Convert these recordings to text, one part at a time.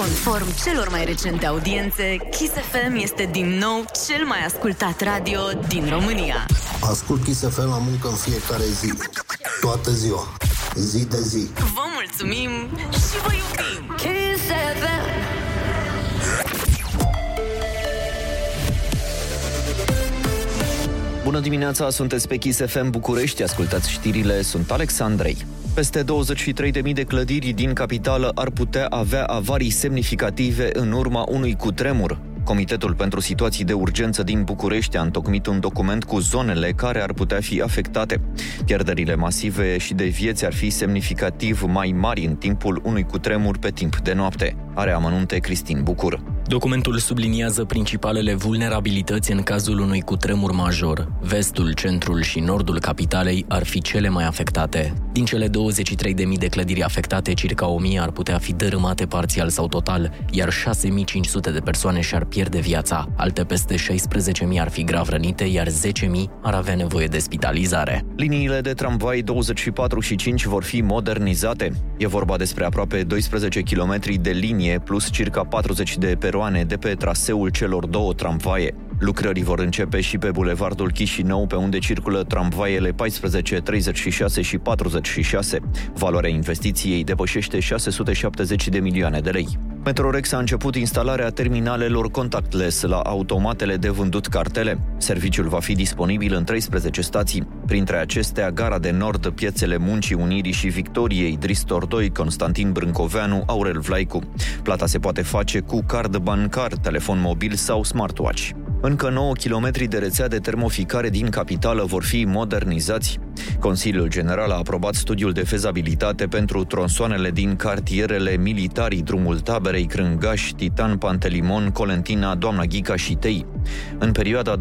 Conform celor mai recente audiențe, Kiss FM este din nou cel mai ascultat radio din România. Ascult Kiss FM la muncă în fiecare zi. Toată ziua. Zi de zi. Vă mulțumim și vă iubim! Kiss FM! Bună dimineața, sunteți pe Kiss FM București, ascultați știrile, sunt Alexandrei. Peste 23.000 de clădiri din capitală ar putea avea avarii semnificative în urma unui cutremur. Comitetul pentru situații de urgență din București a întocmit un document cu zonele care ar putea fi afectate. Pierderile masive și de vieți ar fi semnificativ mai mari în timpul unui cutremur pe timp de noapte. Are amănunte Cristin Bucur. Documentul subliniază principalele vulnerabilități în cazul unui cutremur major. Vestul, centrul și nordul capitalei ar fi cele mai afectate. Din cele 23.000 de clădiri afectate, circa 1.000 ar putea fi dărâmate parțial sau total, iar 6.500 de persoane și-ar pierde viața. Alte peste 16.000 ar fi grav rănite, iar 10.000 ar avea nevoie de spitalizare. Liniile de tramvai 24 și 5 vor fi modernizate. E vorba despre aproape 12 km de linie plus circa 40 de peroane de pe traseul celor două tramvaie. Lucrării vor începe și pe bulevardul Chișinău, pe unde circulă tramvaiele 14, 36 și 46. Valoarea investiției depășește 670 de milioane de lei. Metrorex a început instalarea terminalelor contactless la automatele de vândut cartele. Serviciul va fi disponibil în 13 stații. Printre acestea, Gara de Nord, Piețele Muncii Unirii și Victoriei, Dristor 2, Constantin Brâncoveanu, Aurel Vlaicu. Plata se poate face cu card bancar, telefon mobil sau smartwatch. Încă 9 km de rețea de termoficare din capitală vor fi modernizați. Consiliul General a aprobat studiul de fezabilitate pentru tronsoanele din cartierele militarii Drumul Taberei, Crângaș, Titan, Pantelimon, Colentina, Doamna Ghica și Tei. În perioada 2018-2021,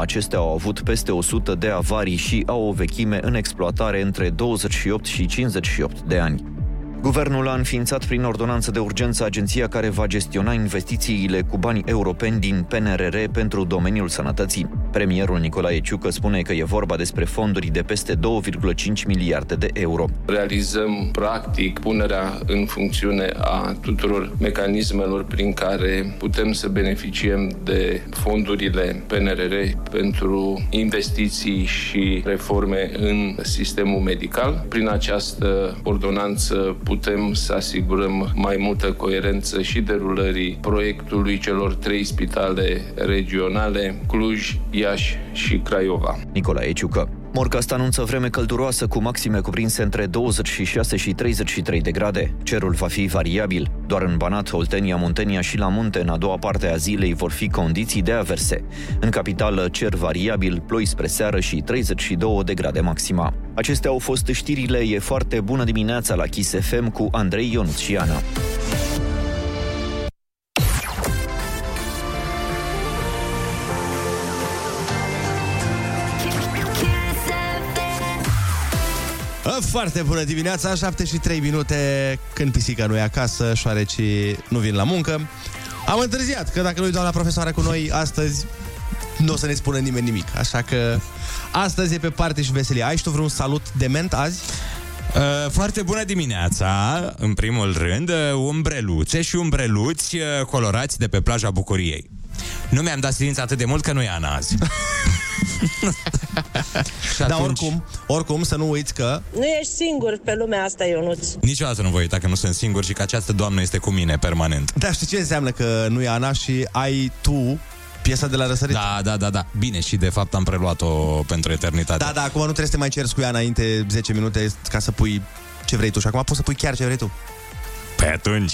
acestea au avut peste 100 de avarii și au o vechime în exploatare între 28 și 58 de ani. Guvernul a înființat prin ordonanță de urgență agenția care va gestiona investițiile cu bani europeni din PNRR pentru domeniul sănătății. Premierul Nicolae Ciucă spune că e vorba despre fonduri de peste 2,5 miliarde de euro. Realizăm practic punerea în funcțiune a tuturor mecanismelor prin care putem să beneficiem de fondurile PNRR pentru investiții și reforme în sistemul medical. Prin această ordonanță putem să asigurăm mai multă coerență și derulării proiectului celor trei spitale regionale, Cluj, Iași și Craiova. Nicolae Ciucă. Morcast anunță vreme călduroasă cu maxime cuprinse între 26 și 33 de grade. Cerul va fi variabil. Doar în Banat, Oltenia, Muntenia și la munte, în a doua parte a zilei, vor fi condiții de averse. În capitală, cer variabil, ploi spre seară și 32 de grade maxima. Acestea au fost știrile. E foarte bună dimineața la Kiss FM cu Andrei Ionuț Foarte bună dimineața, 7 și 3 minute Când pisica nu e acasă, șoarecii nu vin la muncă Am întârziat, că dacă nu-i doamna profesoară cu noi astăzi Nu o să ne spună nimeni nimic Așa că astăzi e pe parte și veselie Ai și tu vreun salut dement azi? Uh, foarte bună dimineața, în primul rând, uh, umbreluțe și umbreluți uh, colorați de pe plaja Bucuriei. Nu mi-am dat silință atât de mult că nu e Ana azi. Dar atunci... oricum, oricum să nu uiți că Nu ești singur pe lumea asta, Ionuț. Niciodată nu voi uita că nu sunt singur și că această doamnă este cu mine permanent. Da, știi ce înseamnă că nu e Ana și ai tu piesa de la răsărit? Da, da, da, da. Bine, și de fapt am preluat-o pentru eternitate. Da, da, acum nu trebuie să te mai ceri cu ea înainte 10 minute ca să pui ce vrei tu și acum poți să pui chiar ce vrei tu. Pe atunci.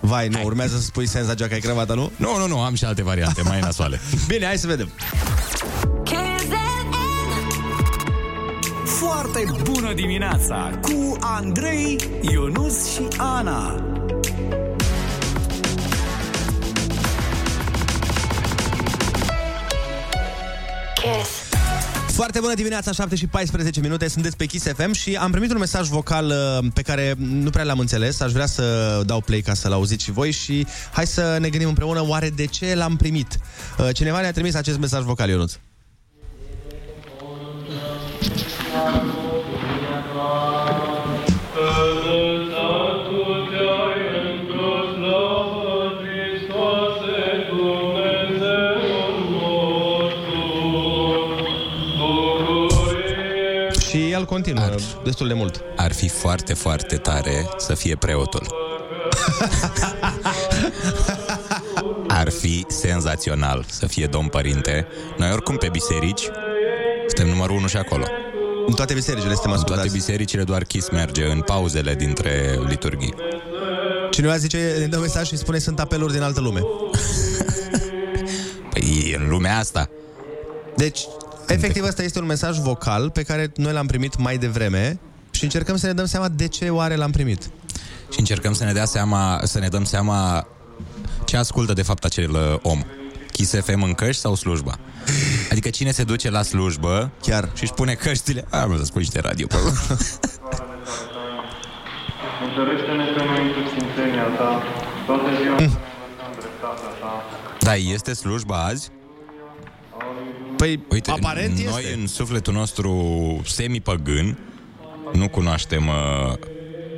Vai, nu, urmează să spui senza joaca ai cravata, nu? Nu, nu, nu, am și alte variante mai nasoale. Bine, hai să vedem. Foarte bună dimineața cu Andrei, Ionus și Ana. Kiss. Foarte bună dimineața, 7 și 14 minute, sunteți pe Kiss FM și am primit un mesaj vocal uh, pe care nu prea l-am înțeles, aș vrea să dau play ca să-l auziți și voi și hai să ne gândim împreună oare de ce l-am primit. Uh, Cineva ne-a trimis acest mesaj vocal, Ionuț. Continuă ar, destul de mult. Ar fi foarte, foarte tare să fie preotul. ar fi senzațional să fie domn părinte. Noi oricum pe biserici suntem numărul unu și acolo. În toate bisericile suntem În ascultați. toate bisericile doar Kiss merge în pauzele dintre liturghii. Cineva zice, ne dă mesaj și spune sunt apeluri din altă lume. Păi în lumea asta. Deci, efectiv, ăsta este un mesaj vocal pe care noi l-am primit mai devreme și încercăm să ne dăm seama de ce oare l-am primit. Și încercăm să ne dea seama, să ne dăm seama ce ascultă de fapt acel uh, om. Kiss FM în căști sau slujba? Adică cine se duce la slujbă Chiar. și își pune căștile A, mă, să spui niște radio pe acolo. Întărește-ne pe noi într sfințenia ta, toată ziua să ne învățăm dreptatea ta. Da, este slujba azi? Păi, Uite, aparent noi este. în sufletul nostru semi-păgân nu cunoaștem... Uh,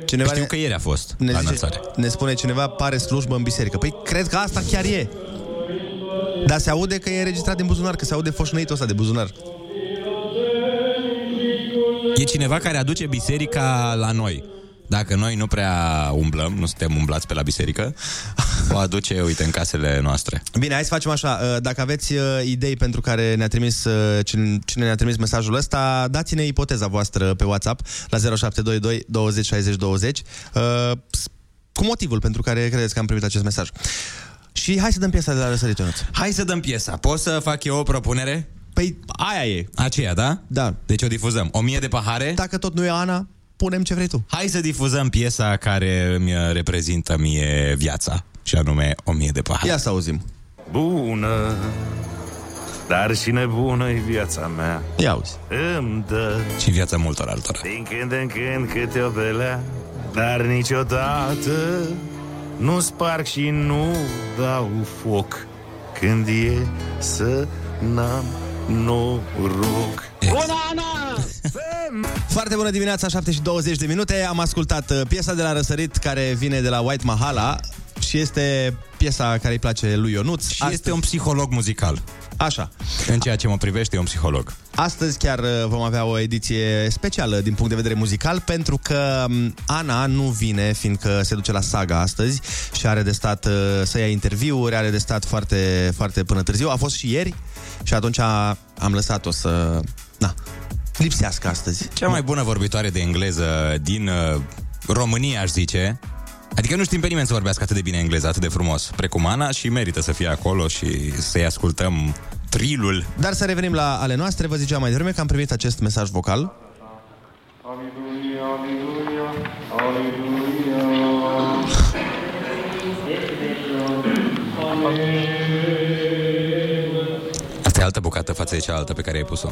Cineva știu ne- că ieri a fost Ne, la zice, înălțare. ne spune cineva, pare slujbă în biserică. Păi, cred că asta chiar e. Dar se aude că e înregistrat din buzunar, că se aude foșnăitul ăsta de buzunar. E cineva care aduce biserica la noi. Dacă noi nu prea umblăm, nu suntem umblați pe la biserică, o aduce, uite, în casele noastre. Bine, hai să facem așa. Uh, Dacă aveți uh, idei pentru care ne-a trimis uh, cine cine ne-a trimis mesajul ăsta, dați-ne ipoteza voastră pe WhatsApp la 0722 20 60 20 uh, s- cu motivul pentru care credeți că am primit acest mesaj. Și hai să dăm piesa de la răsărit, Ionuț. Hai să dăm piesa. Pot să fac eu o propunere? Păi aia e. Aceea, da? Da. Deci o difuzăm. O mie de pahare? Dacă tot nu e Ana, punem ce vrei tu. Hai să difuzăm piesa care îmi reprezintă mie viața, și anume o mie de pahare. Ia să auzim. Bună, dar și nebună-i viața mea Ia auzi. Îmi dă Și viața multor altora. din când în când câte o belea Dar niciodată nu sparg și nu dau foc Când e să n-am noroc Foarte bună dimineața, 7 și 20 de minute. Am ascultat uh, piesa de la răsărit care vine de la White Mahala și este piesa care îi place lui Ionuț. Și este un psiholog muzical. Așa. În ceea ce mă privește, e un psiholog. Astăzi chiar uh, vom avea o ediție specială din punct de vedere muzical pentru că um, Ana nu vine fiindcă se duce la saga astăzi și are de stat uh, să ia interviuri, are de stat foarte, foarte până târziu. A fost și ieri și atunci a- am lăsat-o să... Na, lipsească astăzi. Cea mai bună vorbitoare de engleză din uh, România, aș zice. Adică nu știm pe nimeni să vorbească atât de bine engleză, atât de frumos, precum Ana și merită să fie acolo și să-i ascultăm trilul. Dar să revenim la ale noastre, vă ziceam mai devreme că am primit acest mesaj vocal. Aleluia, aleluia, aleluia. Asta e altă bucată față de cealaltă pe care ai pus-o.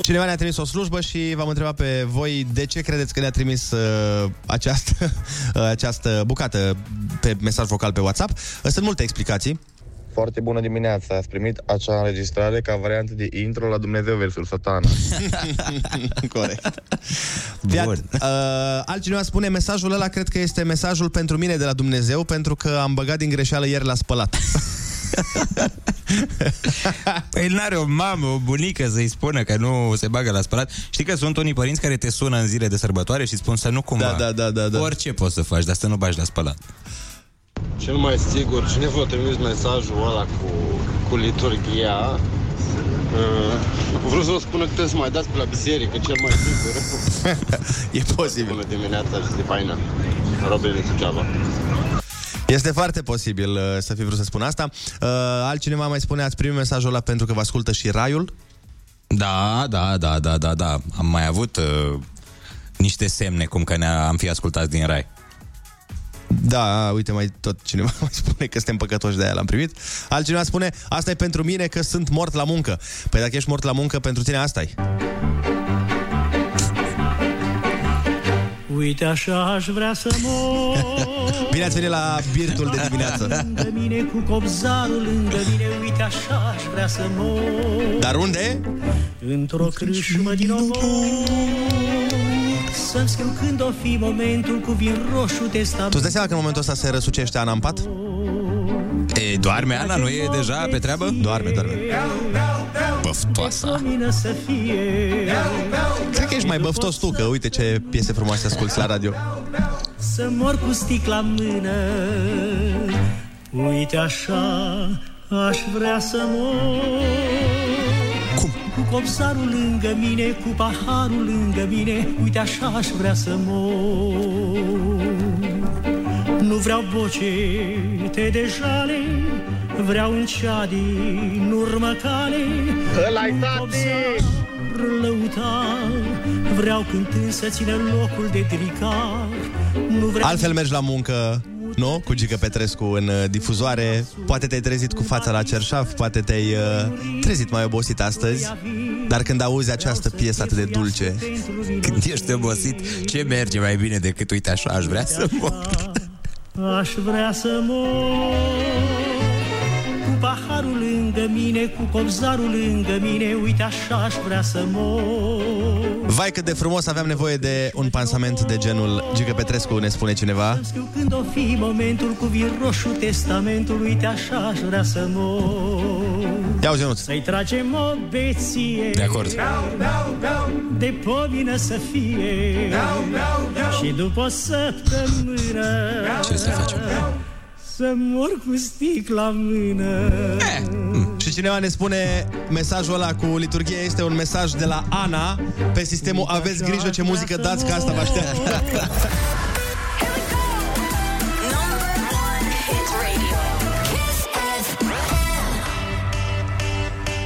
Cineva ne-a trimis o slujbă și v-am întrebat pe voi de ce credeți că ne-a trimis uh, această, uh, această bucată pe mesaj vocal pe WhatsApp. Uh, Sunt multe explicații. Foarte bună dimineața, ați primit acea înregistrare ca variantă de intro la Dumnezeu versus Satana. Corect. Fiat, uh, altcineva spune mesajul ăla cred că este mesajul pentru mine de la Dumnezeu pentru că am băgat din greșeală ieri la spălat. Păi el n-are o mamă, o bunică să-i spună că nu se bagă la spălat. Știi că sunt unii părinți care te sună în zile de sărbătoare și spun să nu cumva. Da, da, da, da, da. Orice poți să faci, dar să nu bagi la spălat. Cel mai sigur, cine v-a trimis mesajul ăla cu, cu liturghia, uh, vreau să vă spună că trebuie să mai dați pe la biserică, cel mai sigur. e posibil. Bună dimineața și de faină. Robin din Suceava. Este foarte posibil uh, să fi vrut să spun asta. Uh, altcineva mai spune, ați primit mesajul ăla pentru că vă ascultă și Raiul? Da, da, da, da, da, da. Am mai avut uh, niște semne cum că ne-am fi ascultat din rai. Da, uite, mai tot cineva mai spune că suntem păcătoși de aia l-am primit. Altcineva spune, asta e pentru mine că sunt mort la muncă. Păi dacă ești mort la muncă, pentru tine asta e. Uite așa aș vrea să mor Bine ați venit la birtul de dimineață. Lângă mine cu copzarul lângă mine Uite așa aș vrea să mor Dar unde? Într-o crâșmă din omor Să-mi scriu când o fi momentul cu vin roșu Tu testament îți dai seama că în momentul ăsta se răsucește Ana în pat? E, doarme Ana? Nu e deja pe treabă? Doarme, doarme. Bă, băftoasa. Lumină să fie Cred că ești mai băftos tu, că uite ce piese frumoase asculti la radio. Să mor cu sticla în mână Uite așa aș vrea să mor Cum? Cu copsarul lângă mine, cu paharul lângă mine Uite așa aș vrea să mor Nu vreau bocete de jale Vreau un cea din urmă cale Ăla-i tati! lăutar Vreau cântând să țină locul de tricar Nu vreau Altfel mergi la muncă, nu? Cu Gică Petrescu în uh, difuzoare. Poate te-ai trezit cu fața la cerșaf, poate te-ai uh, trezit mai obosit astăzi. Dar când auzi această piesă atât de dulce, Când ești obosit, ce merge mai bine decât uite așa, aș vrea să mor. Aș vrea să mor. Cu paharul lângă mine, cu copzarul lângă mine Uite așa aș vrea să mor vai cât de frumos aveam nevoie de un pansament de genul Gică Petrescu, ne spune cineva. Scriu când o fi momentul cu vin roșu testamentul Uite așa aș vrea să mor Ia uzi, Ionuț. Să-i tragem o beție De acord. De pomină să fie Și după o săptămână Ce să facem? Să mor cu sticla în mână. Și cineva ne spune mesajul ăla cu liturghie este un mesaj de la Ana pe sistemul aveți grijă ce muzică dați, că asta vă așteaptă.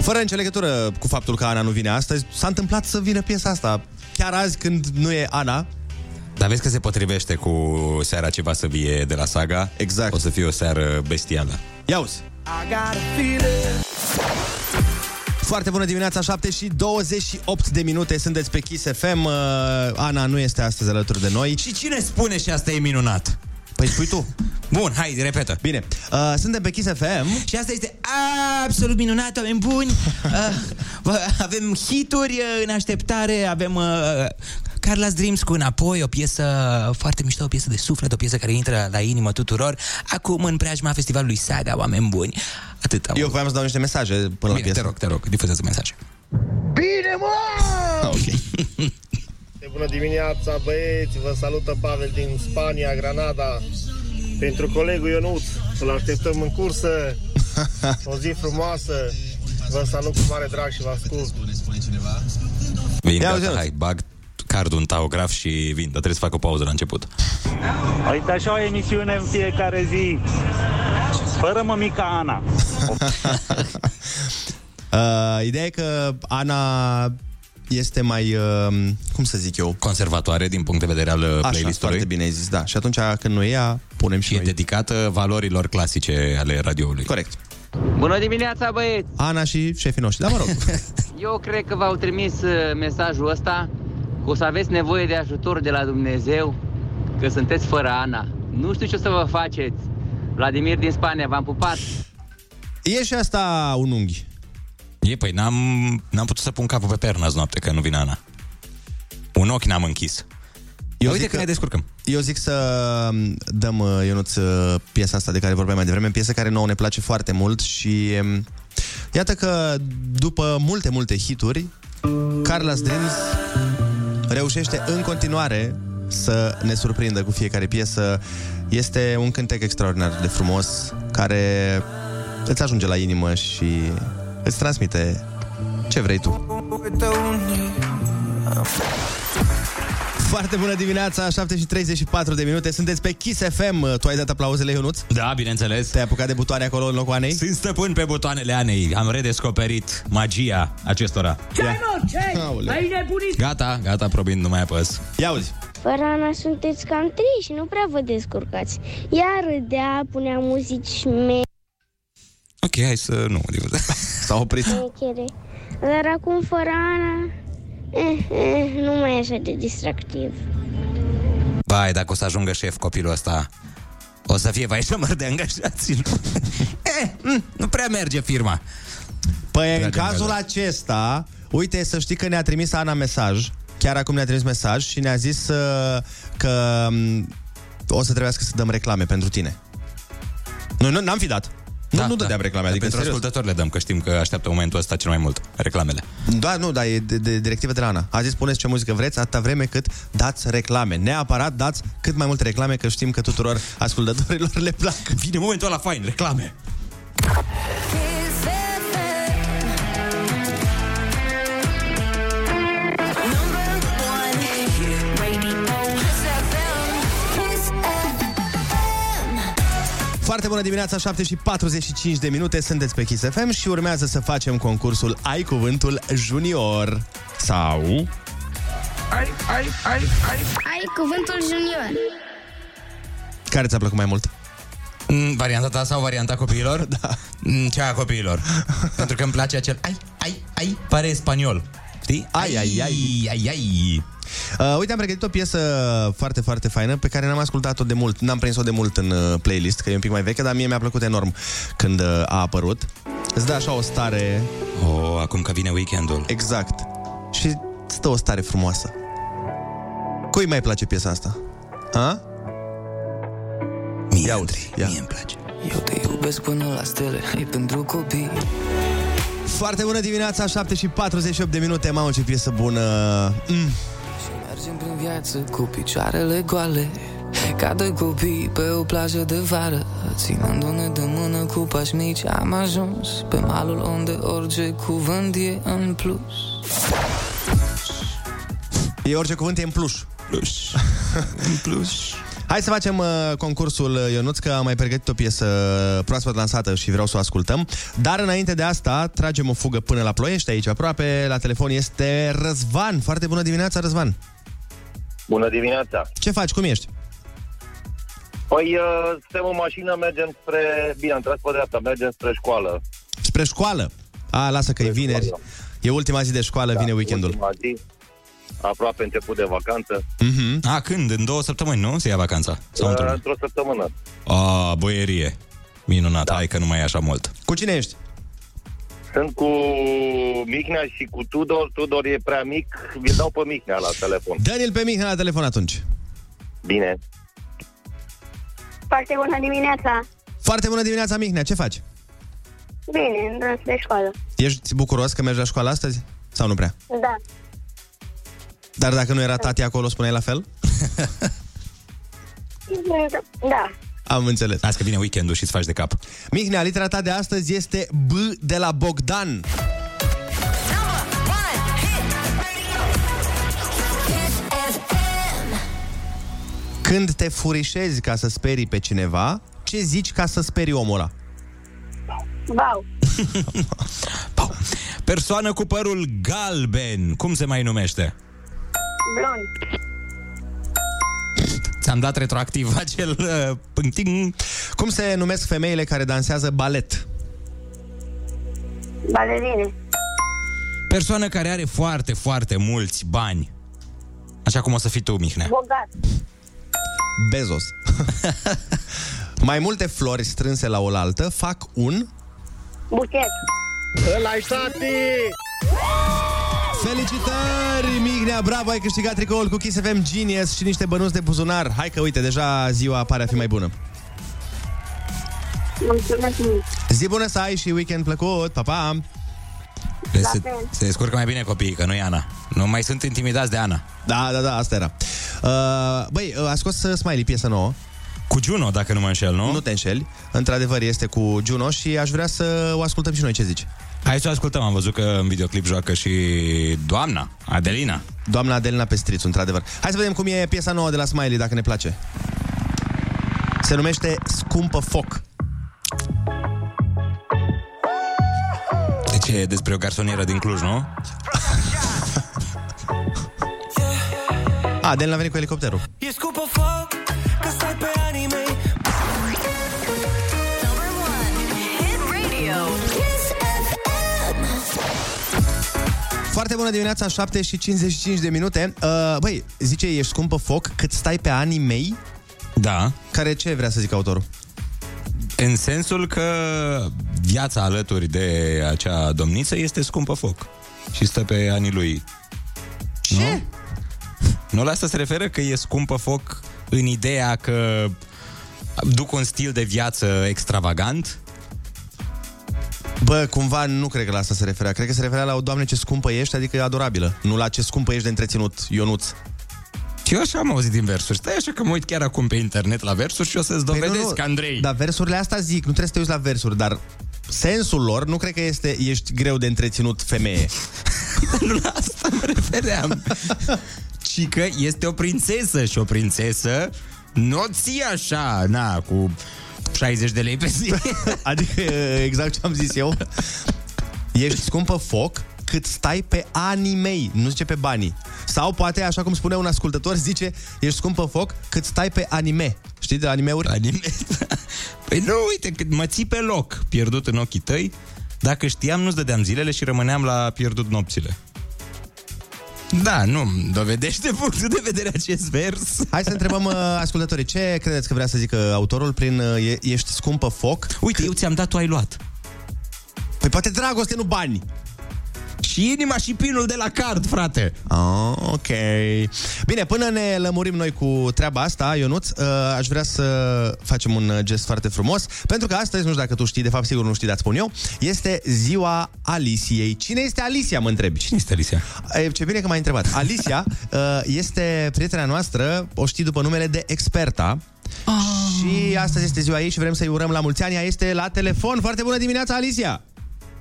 Fără nicio legătură cu faptul că Ana nu vine astăzi, s-a întâmplat să vină piesa asta. Chiar azi, când nu e Ana, Dar vezi că se potrivește cu seara ce va să vie de la saga. Exact. O să fie o seară bestială. Ia uzi. Foarte bună dimineața, 7 și 28 de minute, sunteți pe Kiss FM. Uh, Ana nu este astăzi alături de noi. Și cine spune și asta e minunat? Păi spui tu. Bun, hai, repetă. Bine, uh, suntem pe Kiss FM. Și asta este absolut minunat, oameni buni. Uh, vă- avem hituri uh, în așteptare, avem uh, Carla's Dreams cu înapoi, o piesă foarte mișto, o piesă de suflet, o piesă care intră la inimă tuturor. Acum în preajma festivalului Saga, oameni buni. Atât am. Eu voiam să dau niște mesaje până la Bine, piesă. te rog, te rog, difuzează mesaje. Bine, mă! Ok. Bună dimineața, băieți! Vă salută Pavel din Spania, Granada. Pentru colegul Ionuț, îl așteptăm în cursă. O zi frumoasă. Vă salut cu mare drag și vă ascult. Vin, Ia uzi, gata, Ionuț. hai, bag cardul în taograf și vin, dar trebuie să fac o pauză la început. Uite așa o emisiune în fiecare zi. Fără mămica Ana. Uh, ideea e că Ana este mai, uh, cum să zic eu, Conservatoare din punct de vedere al uh, Așa, playlistului. foarte bine ai zis, da. Și atunci când nu e ea, punem și Și e noi. dedicată valorilor clasice ale radioului. Corect. Bună dimineața, băieți! Ana și șefii noștri. Da, mă rog. Eu cred că v-au trimis uh, mesajul ăsta că o să aveți nevoie de ajutor de la Dumnezeu, că sunteți fără Ana. Nu știu ce o să vă faceți. Vladimir din Spania, v-am pupat. e și asta un unghi. E, păi n-am, n-am putut să pun capul pe pernă azi noapte, că nu vine Ana. Un ochi n-am închis. Eu Uite zic că ne descurcăm. Eu zic să um, dăm, uh, Ionuț, uh, piesa asta de care vorbeam mai devreme, piesă care nouă ne place foarte mult și um, iată că după multe, multe hituri, Carla's Dreams reușește în continuare să ne surprindă cu fiecare piesă. Este un cântec extraordinar de frumos care îți ajunge la inimă și îți transmite ce vrei tu. Foarte bună dimineața, 7 și 34 de minute. Sunteți pe Kiss FM. Tu ai dat aplauzele, Ionuț? Da, bineînțeles. Te-ai apucat de butoane acolo în locul Anei? Sunt stăpân pe butoanele Anei. Am redescoperit magia acestora. Ce mă, ce? Aoleu. Ai nebunit? Gata, gata, probind, nu mai apăs. Ia uzi. Fără Ana sunteți cam triși, nu prea vă descurcați. Ea râdea, punea muzici Ok, hai să nu difuzăm. S-a oprit. șmechere. Dar acum fără Ana, eh, eh, nu mai e așa de distractiv. Vai, dacă o să ajungă șef copilul ăsta, o să fie vai șomăr de angajați. eh, mm, nu prea merge firma. Păi în Dragi cazul angajați. acesta, uite, să știi că ne-a trimis Ana mesaj. Chiar acum ne-a trimis mesaj și ne-a zis uh, că um, o să trebuiască să dăm reclame pentru tine. Noi nu, n-am fi dat. Nu, nu dădeam reclame, adică Pentru serios. ascultători le dăm, că știm că așteaptă momentul ăsta cel mai mult, reclamele. Da, nu, dar e de, de directivă de la Ana. A zis, spuneți ce muzică vreți, atâta vreme cât dați reclame. Neapărat dați cât mai multe reclame, că știm că tuturor ascultătorilor le plac. Vine momentul ăla fain, reclame. Foarte bună dimineața, 7 și 45 de minute, sunteți pe Kiss FM și urmează să facem concursul Ai Cuvântul Junior. Sau... Ai, ai, ai, ai. Ai cuvântul junior. Care ți-a plăcut mai mult? Mm, varianta ta sau varianta copiilor? Da. Mm, cea a copiilor. Pentru că îmi place acel ai, ai, ai, pare spaniol. Știi? Ai, ai, ai. ai, ai. Uh, uite, am pregătit o piesă foarte, foarte faină pe care n-am ascultat-o de mult. N-am prins-o de mult în uh, playlist, că e un pic mai veche, dar mie mi-a plăcut enorm când uh, a apărut. Îți dă așa o stare... Oh, acum că vine weekendul. Exact. Și îți dă o stare frumoasă. Cui mai place piesa asta? Ha? Mie, Ia uite, ia. mie îmi place. Eu te iubesc până la stele, e pentru copii Foarte bună dimineața, 7 și 48 de minute, mamă ce piesă bună. Mm. Mergem prin viață cu picioarele goale Ca doi copii pe o plajă de vară Ținându-ne de mână cu pași mici Am ajuns pe malul unde orice cuvânt e în plus E orice cuvânt e în plus. Plus. în plus. Hai să facem uh, concursul uh, Ionuț, că am mai pregătit o piesă proaspăt lansată și vreau să o ascultăm. Dar înainte de asta, tragem o fugă până la Ploiești, aici aproape. La telefon este Răzvan. Foarte bună dimineața, Răzvan. Bună dimineața! Ce faci? Cum ești? Păi, uh, suntem în mașină, mergem spre... Bine, am tras pe dreapta, mergem spre școală. Spre școală. A, lasă că e vineri. E ultima zi de școală, Da, vine weekendul. Ultima zi, aproape început de vacanță. Mm-hmm. A, când? În două săptămâni, nu? Se ia vacanța? Sau Uh, într-una? într-o săptămână. A, boierie. Minunat, da. hai că nu mai e așa mult. Cu cine ești? Sunt cu Mihnea și cu Tudor. Tudor e prea mic, vi dau pe Mihnea la telefon. Dă-l pe Mihnea la telefon atunci. Bine. Foarte bună dimineața. Foarte bună dimineața, Mihnea. Ce faci? Bine, în drum spre școală. Ești bucuros că mergi la școală astăzi? Sau nu prea? Da. Dar dacă nu era tati acolo, spuneai la fel? Da. Am înțeles. Azi că vine weekendul și îți faci de cap. Mihnea, litera ta de astăzi este B de la Bogdan. Când te furișezi ca să sperii pe cineva, ce zici ca să sperii omul ăla? Wow. Persoană cu părul galben, cum se mai numește? Blond. Ți-am dat retroactiv acel uh, pâncting. Cum se numesc femeile care dansează balet? Balerine. Persoană care are foarte, foarte mulți bani. Așa cum o să fii tu, Mihnea. Bogat. Bezos. Mai multe flori strânse la oaltă fac un... Buchet. Ăla-i tati! Felicitări, Mignea, bravo, ai câștigat tricoul cu Kiss FM Genius și niște bănuți de buzunar. Hai că, uite, deja ziua pare a fi mai bună. Mulțumesc mult. Zi bună să ai și weekend plăcut, pa, pa! Vezi, se, se descurcă mai bine copiii, că nu e Ana. Nu mai sunt intimidați de Ana. Da, da, da, asta era. Uh, băi, a scos uh, Smiley piesă nouă. Cu Juno, dacă nu mă înșel, nu? Nu te înșeli. Într-adevăr, este cu Juno și aș vrea să o ascultăm și noi. Ce zici? Hai să o ascultăm, am văzut că în videoclip joacă și doamna, Adelina. Doamna Adelina Pestrițu, într-adevăr. Hai să vedem cum e piesa nouă de la Smiley, dacă ne place. Se numește Scumpă Foc. Deci e despre o garsonieră din Cluj, nu? A, Adelina a venit cu elicopterul. E scupă foc, că stai pe anii Foarte bună dimineața, 7 și 55 de minute. Uh, băi, zice, ești scumpă foc cât stai pe anii mei? Da. Care ce vrea să zic autorul? În sensul că viața alături de acea domniță este scumpă foc. Și stă pe anii lui. Ce? Nu? Nu la asta se referă că e scumpă foc în ideea că duc un stil de viață extravagant? Bă, cumva nu cred că la asta se referea. Cred că se referea la o doamne ce scumpă ești, adică e adorabilă. Nu la ce scumpă ești de întreținut, Ionuț. Eu așa am auzit din versuri. Stai așa că mă uit chiar acum pe internet la versuri și o să-ți Păi nu, dovedesc, nu, Andrei. Dar versurile astea zic, nu trebuie să te uiți la versuri, dar sensul lor nu cred că este ești greu de întreținut femeie. nu la asta mă refeream. Ci că este o prințesă și o prințesă nu o ții așa, na, cu 60 de lei pe zi. adică exact ce am zis eu. Ești scumpă foc cât stai pe anii mei, nu zice pe banii. Sau poate, așa cum spune un ascultător, zice, ești scumpă foc cât stai pe anime. Știi de animeuri? Anime? Păi nu, uite, cât mă ții pe loc, pierdut în ochii tăi. Dacă știam, nu-ți dădeam zilele și rămâneam la pierdut nopțile. Da, nu, dovedește punctul de vedere acest vers. Hai să întrebăm uh, ascultătorii, ce credeți că vrea să zică autorul prin uh, e, ești scumpă foc? Uite, eu ți-am dat, tu ai luat. Păi poate dragoste, nu bani. Și inima și pinul de la card, frate. Oh, ok. Bine, până ne lămurim noi cu treaba asta, Ionuț, uh, aș vrea să facem un gest foarte frumos, pentru că astăzi, nu știu dacă tu știi, de fapt sigur nu știi, dar spun eu, este ziua Aliciei. Cine este Alicia, mă întrebi? Cine este Alicia? E, ce bine că m-ai întrebat. Alicia uh, este prietena noastră, o știi după numele de Experta, Ah. și astăzi este ziua ei și vrem să-i urăm la mulți ani. Ea este la telefon. Foarte bună dimineața, Alicia!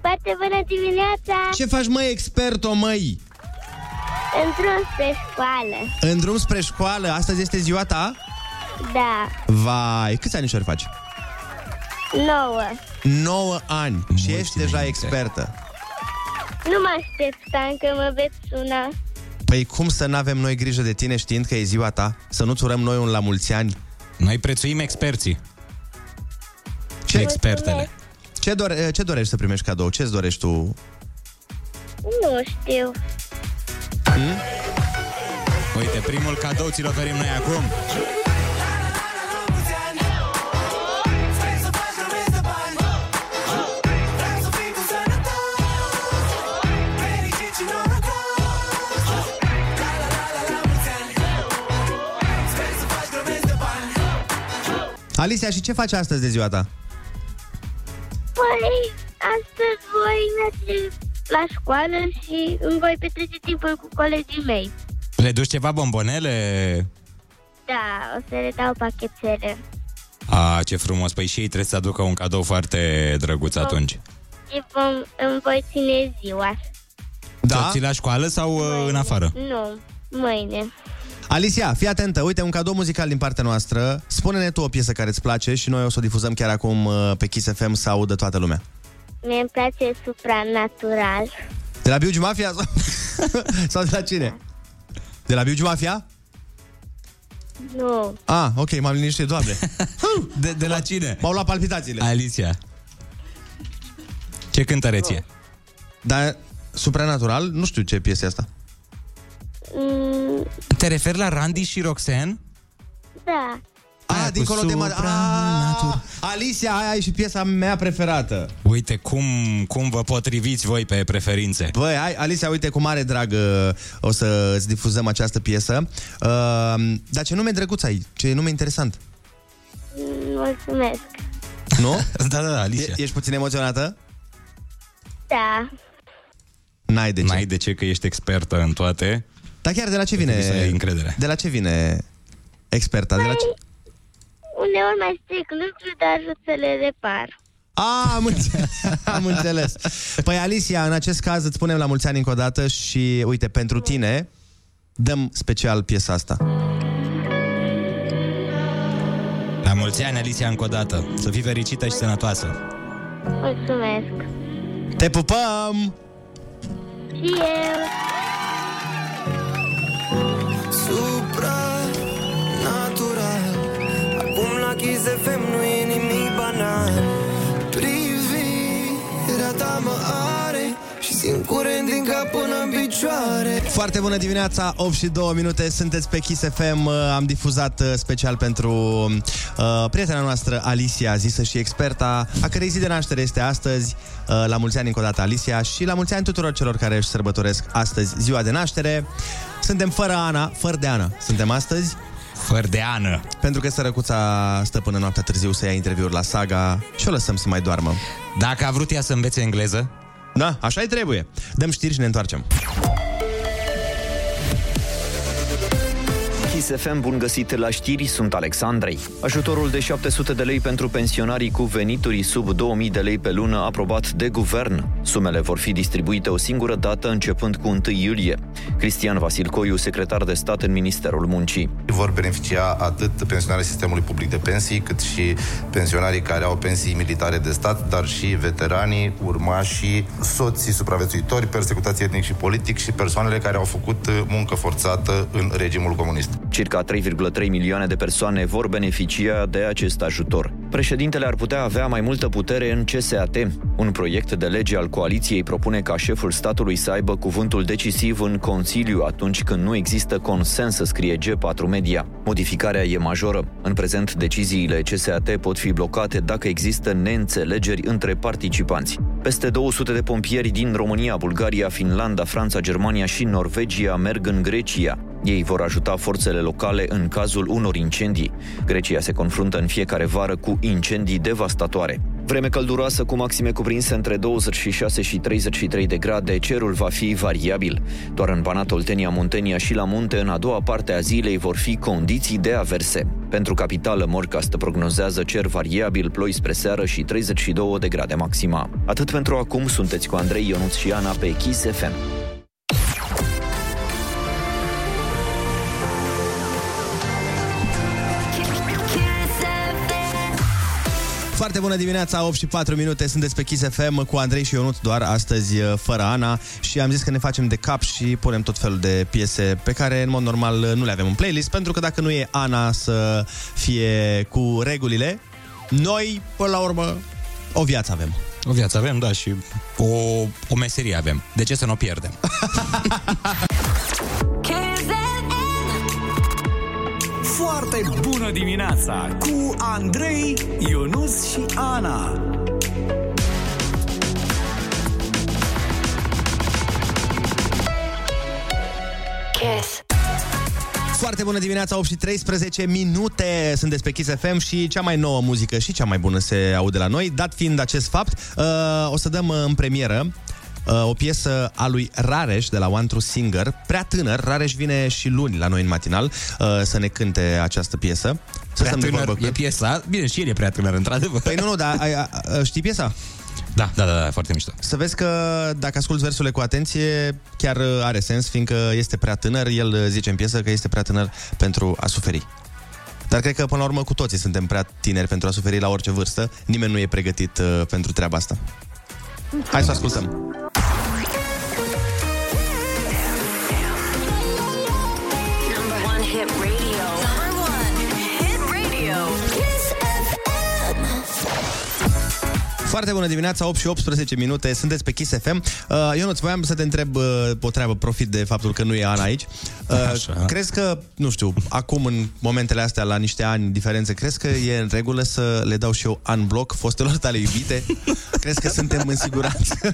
Foarte bună dimineața! Ce faci, măi, experto, măi? În drum spre școală. În drum spre școală, astăzi este ziua ta? Da, Vai, câți anișori faci? nouă. 9 ani și ești deja expertă. Nu mă așteptam că mă veți suna. Păi cum să nu avem noi grijă de tine știind că e ziua ta? Să nu-ți urăm noi un la mulți ani? Noi prețuim experții. Ce expertele? Ce, dore, ce dorești să primești cadou? Ce-ți dorești tu? Nu știu. Hmm? Uite, primul cadou ți-l oferim noi acum. Alicia, și ce faci astăzi de ziua ta? Păi, astăzi voi merge la școală și îmi voi petrece timpul cu colegii mei. Le duci ceva bombonele? Da, o să le dau pachetele. A, ce frumos. Păi și ei trebuie să aducă un cadou foarte drăguț atunci. Și vom, îmi voi ține ziua. Da? Ți la școală sau uh, în afară? Nu, mâine. Alicia, fii atentă, uite, un cadou muzical din partea noastră. Spune-ne tu o piesă care îți place și noi o să o difuzăm chiar acum uh, pe Kiss FM să audă toată lumea. Mie îmi place supranatural. De la Biugi Mafia sau, sau de la cine? De la Biugi Mafia? Nu. Ah, ok, m-am liniștit, doamne. De, de la cine? M-au luat palpitațiile. Alicia. Ce cântăreț e? Dar supranatural, nu știu ce piesă e asta. Mm, Te referi la Randy și Roxanne? da. Ah, dincolo de mă... Ah, Alicia, aia e și piesa mea preferată. Uite cum, cum vă potriviți voi pe preferințe. Băi, hai, Alicia, uite, cu mare drag uh, o să îți difuzăm această piesă. Uh, dar ce nume drăguț ai? Ce nume interesant. Mm, Mulțumesc. Nu? da, da, da, Alicia. E, ești puțin emoționată? Da. N-ai de ce. N-ai de ce că ești expertă în toate. Dar chiar de la ce Trebuie vine... să ai încredere. De la ce vine experta? De la ce... Uneori mai stric lucruri, dar ajut să le repar. A, am înțeles. am înțeles. Păi, Alicia, în acest caz îți spunem la mulți ani încă o dată și, uite, pentru tine dăm special piesa asta. La mulți ani, Alicia, încă o dată. Să fii fericită și sănătoasă. Mulțumesc. Te pupăm! Și eu. Supranatural Acum la Kiss FM nu e nimic banal. Privirea ta mă are Și simt curent din cap până în picioare. Foarte bună dimineața, 8 și 2 minute, sunteți pe Kiss FM, Uh, am difuzat uh, special pentru uh, prietena noastră Alicia, zisă și experta, a cărei zi de naștere este astăzi, uh, la mulți ani încă o dată Alicia și la mulți ani tuturor celor care își sărbătoresc astăzi ziua de naștere. Suntem fără Ana, fără de Ana, suntem astăzi. Fără de ană. Pentru că sărăcuța stă până noaptea târziu să ia interviuri la saga și o lăsăm să mai doarmă. Dacă a vrut ea să învețe engleză, Da, așa i trebuie. Dăm știri și ne întoarcem. Kiss FM, bun găsit la știri, sunt Alexandrei. Ajutorul de 700 de lei pentru pensionarii cu venituri sub 2000 de lei pe lună aprobat de guvern. Sumele vor fi distribuite o singură dată începând cu 1 iulie. Cristian Vasilcoiu, secretar de stat în Ministerul Muncii. Vor beneficia atât pensionarii sistemului public de pensii, cât și pensionarii care au pensii militare de stat, dar și veteranii, urmașii, soții supraviețuitori, persecutați etnic și politic și persoanele care au făcut muncă forțată în regimul comunist. Circa 3,3 milioane de persoane vor beneficia de acest ajutor. Președintele ar putea avea mai multă putere în CSAT. Un proiect de lege al coaliției propune ca șeful statului să aibă cuvântul decisiv în Consiliu atunci când nu există consens, scrie G4 Media. Modificarea e majoră. În prezent, deciziile CSAT pot fi blocate dacă există neînțelegeri între participanți. Peste 200 de pompieri din România, Bulgaria, Finlanda, Franța, Germania și Norvegia merg în Grecia. Ei vor ajuta forțele locale în cazul unor incendii. Grecia se confruntă în fiecare vară cu incendii devastatoare. Vreme călduroasă cu maxime cuprinse între 26 și 33 de grade, cerul va fi variabil. Doar în Banat, Oltenia, Muntenia și la munte, în a doua parte a zilei vor fi condiții de averse. Pentru capitală, Morcast prognozează cer variabil, ploi spre seară și 32 de grade maxima. Atât pentru acum, sunteți cu Andrei Ionuț și Ana pe Kiss FM. Foarte bună dimineața, 8 și 4 minute, sunteți pe Kiss FM cu Andrei și Ionut, doar astăzi uh, fără Ana și am zis că ne facem de cap și punem tot felul de piese pe care în mod normal uh, nu le avem în playlist, pentru că dacă nu e Ana să fie cu regulile, noi, până la urmă, o viață avem. o viață avem, da, și o, o meserie avem. De ce să nu o pierdem? Foarte bună dimineața cu Andrei, Ionus și Ana. Kiss. Foarte bună dimineața, 8 și 13 minute Sunteți pe Kiss FM și cea mai nouă muzică și cea mai bună se aude la noi Dat fiind acest fapt, uh, o să dăm uh, în premieră uh, o piesă a lui Rareș de la One True Singer, prea tânăr. Rareș vine și luni la noi în matinal uh, să ne cânte această piesă. Să Prea stăm de tânăr vorbă cu e el. piesa. Bine, și el e prea tânăr, într-adevăr. Păi nu, nu, dar ai, a, a, știi piesa? Da, da, da, da, foarte mișto. Să vezi că dacă asculti versurile cu atenție, chiar uh, are sens, fiindcă este prea tânăr. El uh, zice în piesă că este prea tânăr pentru a suferi. Dar cred că, până la urmă, cu toții suntem prea tineri pentru a suferi la orice vârstă. Nimeni nu e pregătit uh, pentru treaba asta. Hai să ascultăm. Foarte bună dimineața, 8 și 18 minute, sunteți pe Kiss FM. Uh, Ionuț, voiam să te întreb uh, o treabă, profit de faptul că nu e Ana aici. Uh, Așa. crezi că, nu știu, acum în momentele astea, la niște ani diferențe, crezi că e în regulă să le dau și eu unblock fostelor tale iubite? crezi că suntem în siguranță?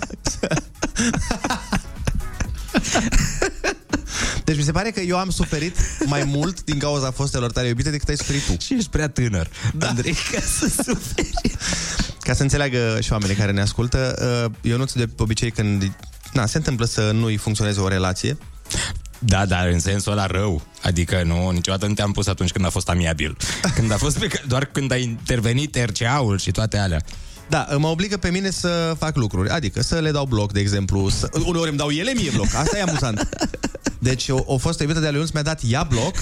Deci mi se pare că eu am suferit mai mult din cauza fostelor tale iubite decât ai suferit tu. Și ești prea tânăr, da. Andrei, ca să suferi. Ca să înțeleagă și oamenii care ne ascultă, uh, eu nu de obicei când na, se întâmplă să nu-i funcționeze o relație, Da, dar în sensul ăla rău. Adică nu, niciodată nu te-am pus atunci când a fost amiabil. Când a fost pe, ca- doar când a intervenit RCA-ul și toate alea. Da, mă obligă pe mine să fac lucruri. Adică să le dau bloc, de exemplu. Să... Uneori îmi dau ele mie bloc. Asta e amuzant. Deci o, o fostă iubită de a lui Ionuț mi-a dat ea bloc.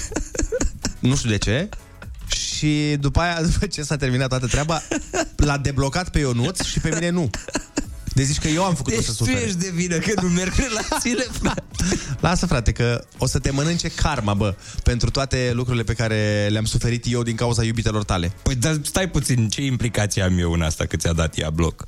Nu știu de ce. Și după aia, după ce s-a terminat toată treaba, l-a deblocat pe Ionuț și pe mine nu. Deci zici că eu am făcut-o Deci să tu suferi. ești de vină că nu merg relațiile, frate. Lasă, frate, că o să te mănânce karma, bă, pentru toate lucrurile pe care le-am suferit eu din cauza iubitelor tale. Păi, dar stai puțin, ce implicație am eu în asta că ți-a dat ea bloc?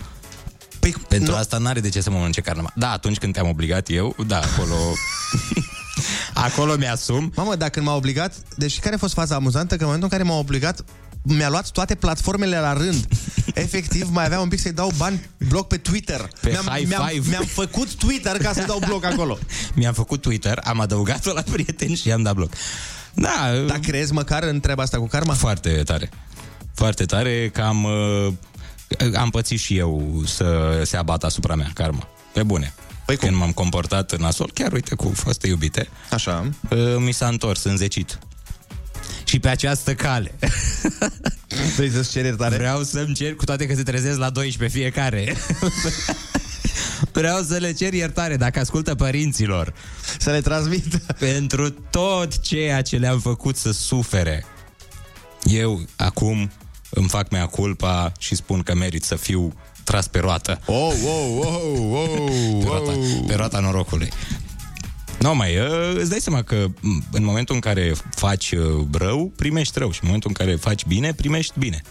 Păi, Pentru asta n-are de ce să mă mănânce carnea. Da, atunci când te-am obligat eu, da, acolo... acolo mi-asum. Mamă, dacă m-a obligat... Deci care a fost faza amuzantă? Că în momentul în care m-a obligat, mi-a luat toate platformele la rând. Efectiv, mai aveam un pic să-i dau bani bloc pe Twitter. Pe mi-am, high mi-am, five. mi-am făcut Twitter ca să dau bloc acolo. Mi-am făcut Twitter, am adăugat-o la prieteni și i-am dat bloc. Da. Dar crezi măcar în treaba asta cu karma? Foarte tare. Foarte tare că am, uh, am pățit și eu să se abată asupra mea karma. Pe bune. Păi Când m-am comportat nasol, chiar uite cu foste iubite, Așa. uh, mi s-a întors înzecit. Și pe această cale. Vrei să-ți ceri iertare? Vreau să-mi cer, cu toate că se trezesc la 12 fiecare. Vreau să le cer iertare dacă ascultă părinților. Să le transmit Pentru tot ceea ce le-am făcut să sufere. Eu acum îmi fac mea culpa și spun că merit să fiu tras pe roată. Oh, oh, oh, oh, pe, roata, pe roata norocului Nu mai, uh, îți dai seama că m, în momentul în care faci uh, rău, primești rău și în momentul în care faci bine, primești bine.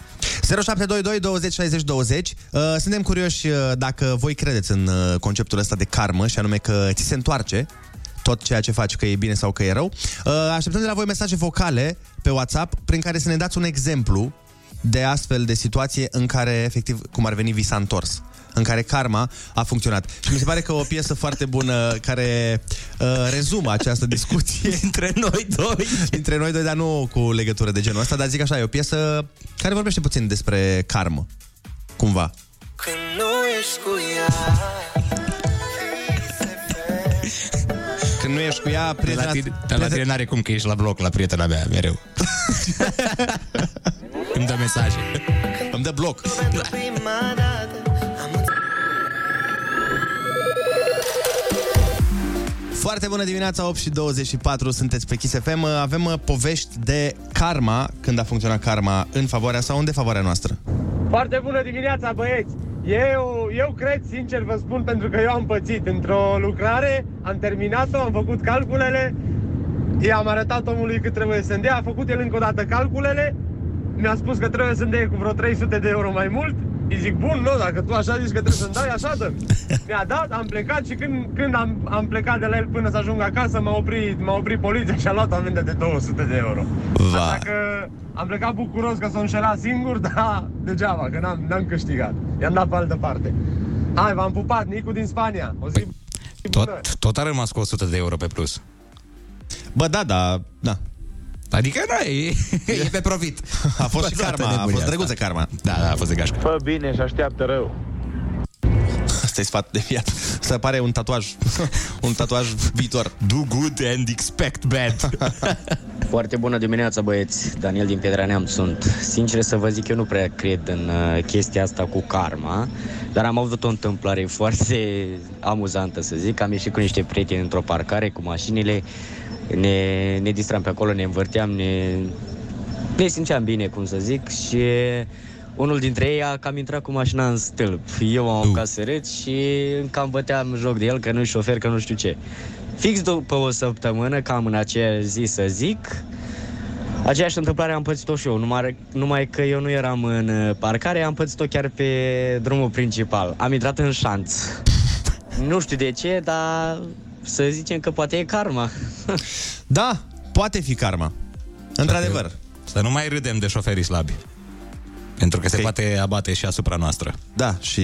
0722 20 60 20 uh, Suntem curioși uh, dacă voi credeți în uh, conceptul ăsta de karmă Și anume că ți se întoarce tot ceea ce faci, că e bine sau că e rău. Uh, Așteptăm de la voi mesaje vocale pe WhatsApp prin care să ne dați un exemplu de astfel de situație în care, efectiv, cum ar veni, vi s-a întors în care karma a funcționat. Și mi se pare că o piesă foarte bună care uh, rezumă această discuție între noi doi. Între noi doi, dar nu cu legătură de genul ăsta, dar zic așa, e o piesă care vorbește puțin despre karmă. Cumva. Când nu ești cu ea Când nu ești cu ea, Dar prietena... la tine, dar la tine n-are cum că ești la bloc la prietena mea, mereu Îmi dă mesaje Îmi dă bloc Foarte bună dimineața, 8 și 24, sunteți pe Kiss FM. Avem uh, povești de karma, când a funcționat karma în favoarea sau în defavoarea noastră. Foarte bună dimineața, băieți! Eu, eu cred, sincer vă spun, pentru că eu am pățit într-o lucrare, am terminat-o, am făcut calculele, i-am arătat omului cât trebuie să-mi dea, a făcut el încă o dată calculele, mi-a spus că trebuie să-mi dea cu vreo 300 de euro mai mult, îi zic, bun, nu, dacă tu așa zici că trebuie să-mi dai, așa dă Mi-a dat, am plecat și când, când am, am plecat de la el până să ajung acasă, m-a oprit, m-a oprit poliția și a luat o amendă de 200 de euro. Va. Așa că am plecat bucuros că s-o înșelat singur, dar degeaba, că n-am, n-am câștigat. I-am dat pe altă parte. Hai, v-am pupat, Nicu din Spania. O zi tot, tot a rămas cu 100 de euro pe plus Bă, da, da, da. Adică da, e, e pe profit A fost și Toată karma, a nebunia fost drăguță asta. karma. Da, da, a fost de gașcă Fă bine și așteaptă rău. Asta e sfat de viață. Să pare un tatuaj, un tatuaj viitor. Do good and expect bad Foarte bună dimineața, băieți. Daniel din Piedra Neamț sunt. Sincer să vă zic, eu nu prea cred în uh, chestia asta cu karma, dar am avut o întâmplare foarte amuzantă, să zic. Am ieșit cu niște prieteni într-o parcare cu mașinile, ne, ne distram pe acolo, ne învârteam, ne, ne simțeam bine, cum să zic, și unul dintre ei a cam intrat cu mașina în stâlp. Eu am apucat să râd și cam băteam joc de el că nu-i șofer, că nu știu ce. Fix după o săptămână, cam în aceea zi să zic, aceeași întâmplare am pățit-o și eu, numai, numai că eu nu eram în uh, parcare, am pățit-o chiar pe drumul principal. Am intrat în șanț. Nu știu de ce, dar să zicem că poate e karma. Da, poate fi karma. Într-adevăr. Să nu mai râdem de șoferii slabi Pentru că se poate abate și asupra noastră Da, și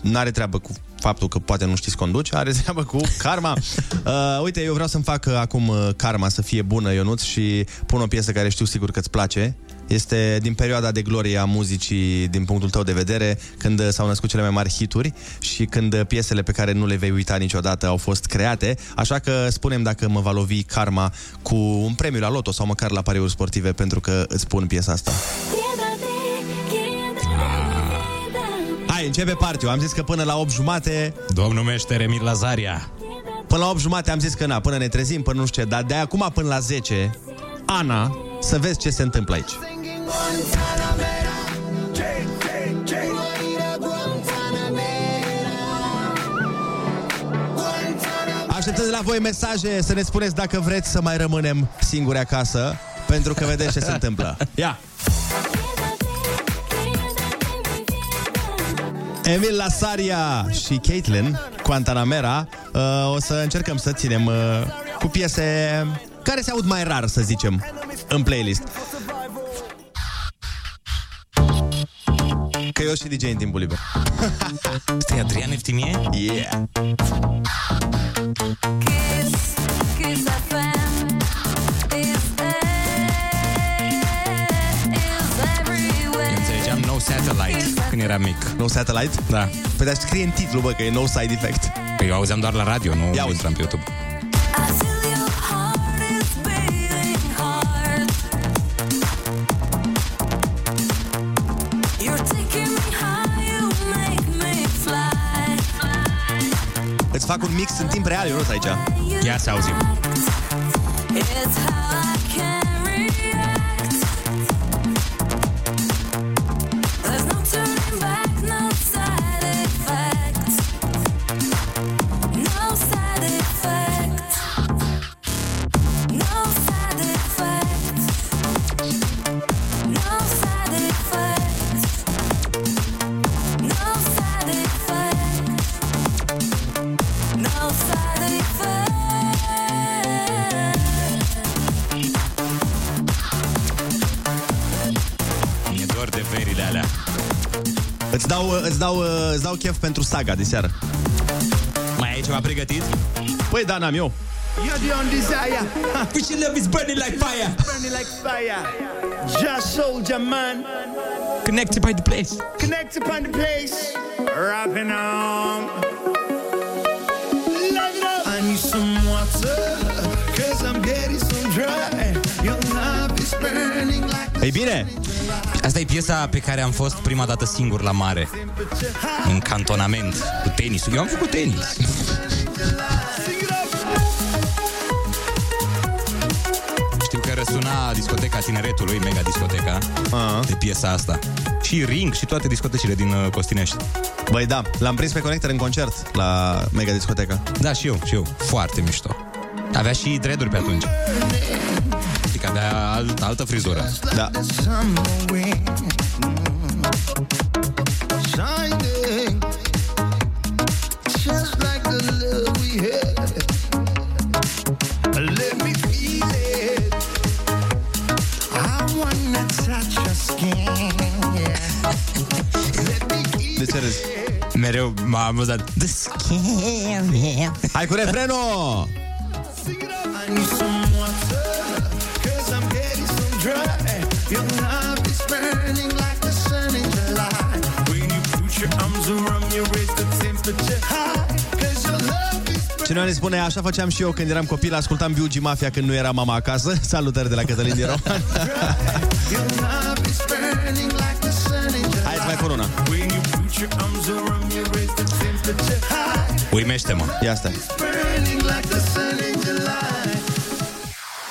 n-are treabă cu faptul că poate nu știți conduce, are treabă cu karma. Uh, uite, eu vreau să-mi fac uh, acum uh, karma să fie bună, Ionuț, și pun o piesă care știu sigur că îți place. Este din perioada de glorie a muzicii din punctul tău de vedere, când uh, s-au născut cele mai mari hituri și când uh, piesele pe care nu le vei uita niciodată au fost create. Așa că spunem dacă mă va lovi karma cu un premiu la loto sau măcar la pariuri sportive pentru că îți pun piesa asta. Hai, începe partiu. Am zis că până la 8 jumate... Domnul meștere Emil Lazaria. Până la 8 jumate am zis că na, până ne trezim, până nu știu ce, dar de acum până la 10, Ana, să vezi ce se întâmplă aici. Așteptăm de la voi mesaje să ne spuneți dacă vreți să mai rămânem singuri acasă, pentru că vedeți ce se întâmplă. Ia! Emil Lasaria și Caitlin Guantanamera uh, O să încercăm să ținem uh, cu piese care se aud mai rar, să zicem, în playlist. Că eu sunt și DJ în timpul liber. Este Adrian Eftimie? Yeah! Kiss, Înțelegeam No Satellite când eram mic. No Satellite? Da. Păi dar scrie în titlu, bă, că e No Side Effect. Păi eu auzeam doar la radio, nu Ia intram pe YouTube. Fac un mix în timp real, eu nu aici. Ia să auzim. It's how dau, îți dau, îți dau chef pentru saga de seară. Mai ai ceva pregătit? Păi da, n-am eu. You're the on desire. Which your love is burning like fire. Burning like fire. Just soldier man. Connected by the place. Connected upon the place. Rapping on. Light it up. I need some water. Cause I'm getting so dry. Your love is burning like Ei bine, Asta e piesa pe care am fost prima dată singur la mare. În cantonament, cu tenisul. Eu am făcut tenis. Știu că răsuna discoteca tineretului, mega discoteca, A. de piesa asta. Și Ring și toate discotecile din uh, Costinești. Băi da, l-am prins pe Connector în concert la Mega Discoteca. Da, și eu, și eu. Foarte mișto. Avea și dreaduri pe atunci. Știi că avea alt, altă frizură. Da. summer wind. Shining. Just like the love we had. Let me feel it. I wanna touch your skin. Yeah. Let me feel De ce râzi? Mereu m-a amuzat. The skin, yeah. Hai cu refrenul! Cineva ne spune, așa făceam și eu când eram copil, ascultam Biugi Mafia când nu era mama acasă. Salutări de la Cătălin din Roman. Your love is burning like the sun in July. Hai să mai pun una. When you put your arms around me, raise the temperature high. Uimește-mă. Ia stai. Burning like the sun in July.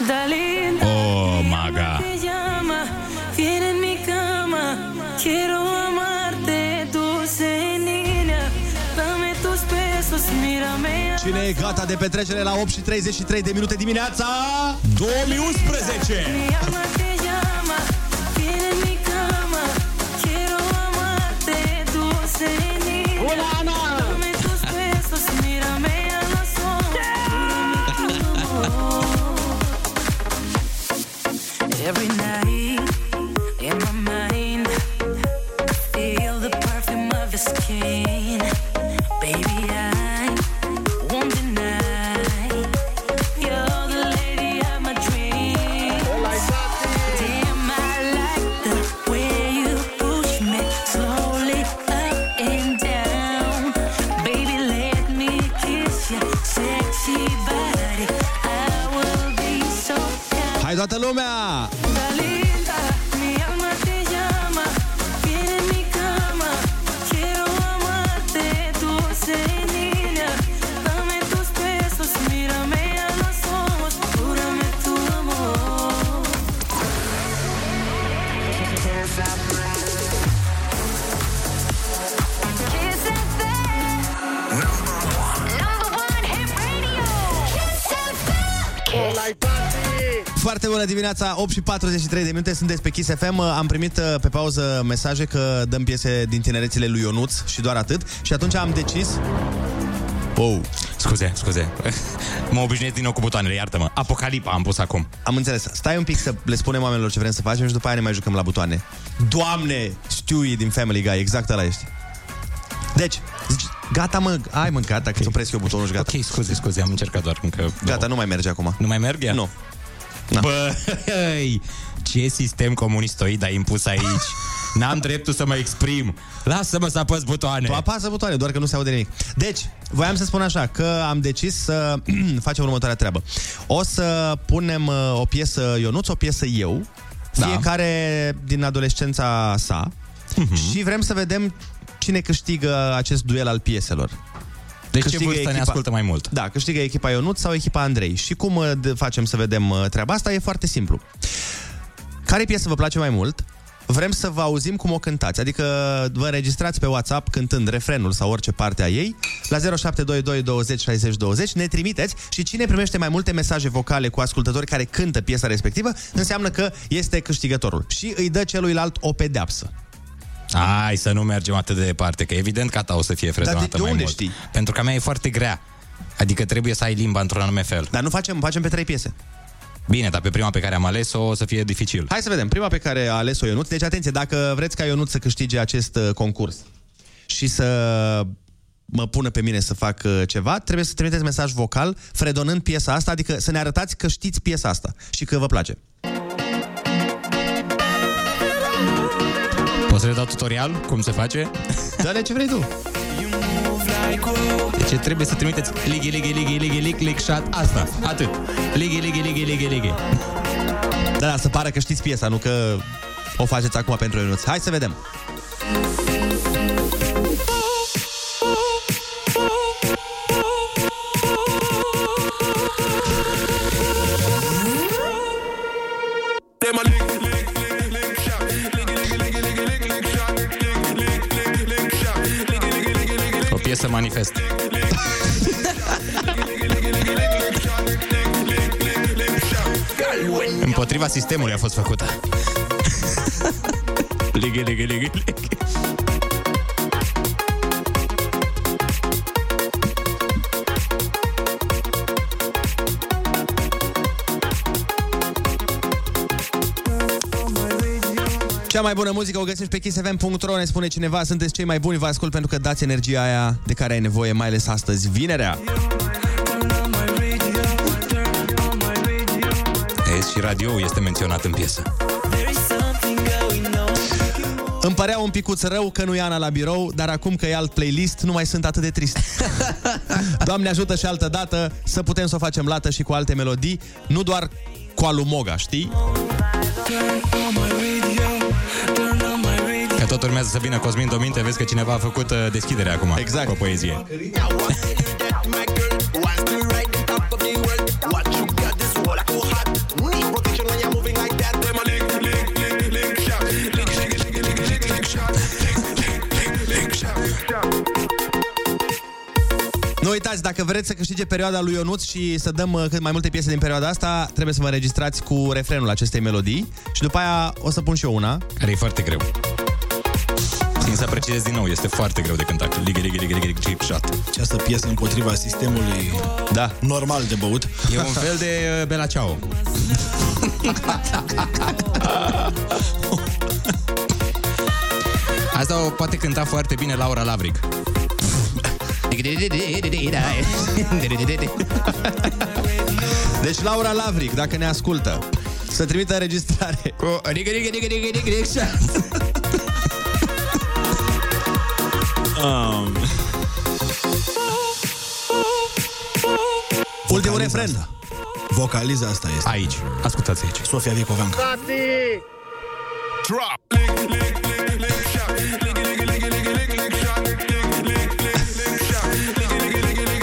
Dale, Oh, maga. E gata de petrecere la 8 și 33 de minute dimineața? 2011! Dimineața, 8 și 43 de minute, sunteți pe Kiss FM. Am primit uh, pe pauză mesaje că dăm piese din tinerețile lui Ionuț și doar atât. Și atunci am decis... Oh. Scuze, scuze. mă obișnuiesc din nou cu butoanele, iartă-mă. Apocalipa am pus acum. Am înțeles. Stai un pic să le spunem oamenilor ce vrem să facem și după aia ne mai jucăm la butoane. Doamne, Stewie din Family Guy, exact ăla ești. Deci, zici, gata mă, hai mă, gata, că îți opresc eu butonul și gata. Ok, scuze, scuze, am încercat doar încă Gata, nu mai merge acum. Nu mai merg ea? Nu. Băi, ce sistem comunistoid ai impus aici? N-am dreptul să mă exprim. Lasă-mă să apăs butoane. Tu apasă butoane, doar că nu se aude nimic. Deci, voiam să spun așa, că am decis să facem următoarea treabă. O să punem uh, o piesă Ionuț, o piesă eu, Da. fiecare din adolescența sa Mhm. și vrem să vedem cine câștigă acest duel al pieselor. Deci ce vârstă ne ascultă mai mult? Da, câștigă echipa Ionut sau echipa Andrei. Și cum uh, de- facem să vedem uh, treaba asta? E foarte simplu. Care piesă vă place mai mult? Vrem să vă auzim cum o cântați, adică vă înregistrați pe WhatsApp cântând refrenul sau orice parte a ei la 0722 20 60 20, ne trimiteți și cine primește mai multe mesaje vocale cu ascultători care cântă piesa respectivă, înseamnă că este câștigătorul și îi dă celuilalt o pedeapsă. Hai să nu mergem atât de departe, că evident că a ta o să fie frezonată Dar de- de mai unde mult. știi? Pentru că a mea e foarte grea. Adică trebuie să ai limba într-un anume fel. Dar nu facem, facem pe trei piese. Bine, dar pe prima pe care am ales-o o să fie dificil. Hai să vedem. Prima pe care a ales-o Ionut. Deci, atenție, dacă vreți ca Ionut să câștige acest uh, concurs și să mă pună pe mine să fac uh, ceva, trebuie să trimiteți mesaj vocal fredonând piesa asta, adică să ne arătați că știți piesa asta și că vă place. Să le dau tutorial cum se face? Dă-le ce vrei tu. Deci trebuie să trimiteți ligi, ligi, ligi, ligi, ligi, ligi, shot, asta, atât. Ligi, ligi, ligi, ligi, ligi. Da, da, să pară că știți piesa, nu că o faceți acum pentru Ionuț. Hai să vedem. O piesă manifest. Împotriva sistemului a fost făcută. Ligi, ligi, ligi, ligi. Cea mai bună muzică o găsești pe kissfm.ro Ne spune cineva, sunteți cei mai buni Vă ascult pentru că dați energia aia de care ai nevoie Mai ales astăzi, vinerea Vezi, și radio este menționat în piesă. Îmi părea un picuț rău că nu e Ana la birou, dar acum că e alt playlist, nu mai sunt atât de trist. Doamne ajută și altă dată să putem să o facem lată și cu alte melodii, nu doar cu alumoga, știi? Că tot urmează să vină Cosmin Dominte, vezi că cineva a făcut uh, deschiderea acum. Exact. Cu o poezie. Nu uitați, dacă vreți să câștige perioada lui Ionuț și să dăm uh, cât mai multe piese din perioada asta, trebuie să vă înregistrați cu refrenul acestei melodii și după aia o să pun și eu una. Care e foarte greu. Țin să precizez din nou, este foarte greu de cântat. Ligi, ligi, ligi, ligi, ligi, shot. Această piesă împotriva sistemului da. normal de băut. E un fel de uh, Bella Ciao. Asta o poate cânta foarte bine Laura Lavric. Deci Laura Lavric, dacă ne ascultă, să trimită înregistrare. Cu riga, riga, riga, riga, riga, Um, Ultimul refren. Vocaliza asta este. Aici. Ascultați aici. Sofia Vicoveanca. Drop.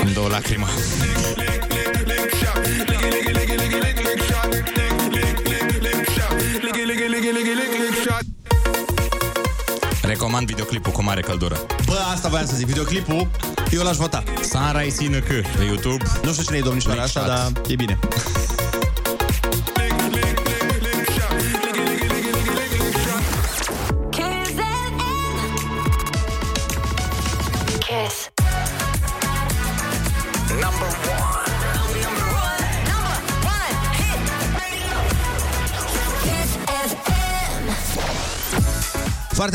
Îmi dă o lacrimă. Recomand videoclipul cu mare căldură. Bă, asta voiam să zic, videoclipul, eu l-aș vota. Sunrise in K pe YouTube. Nu știu cine e domnișoara Link asta, shot. dar e bine.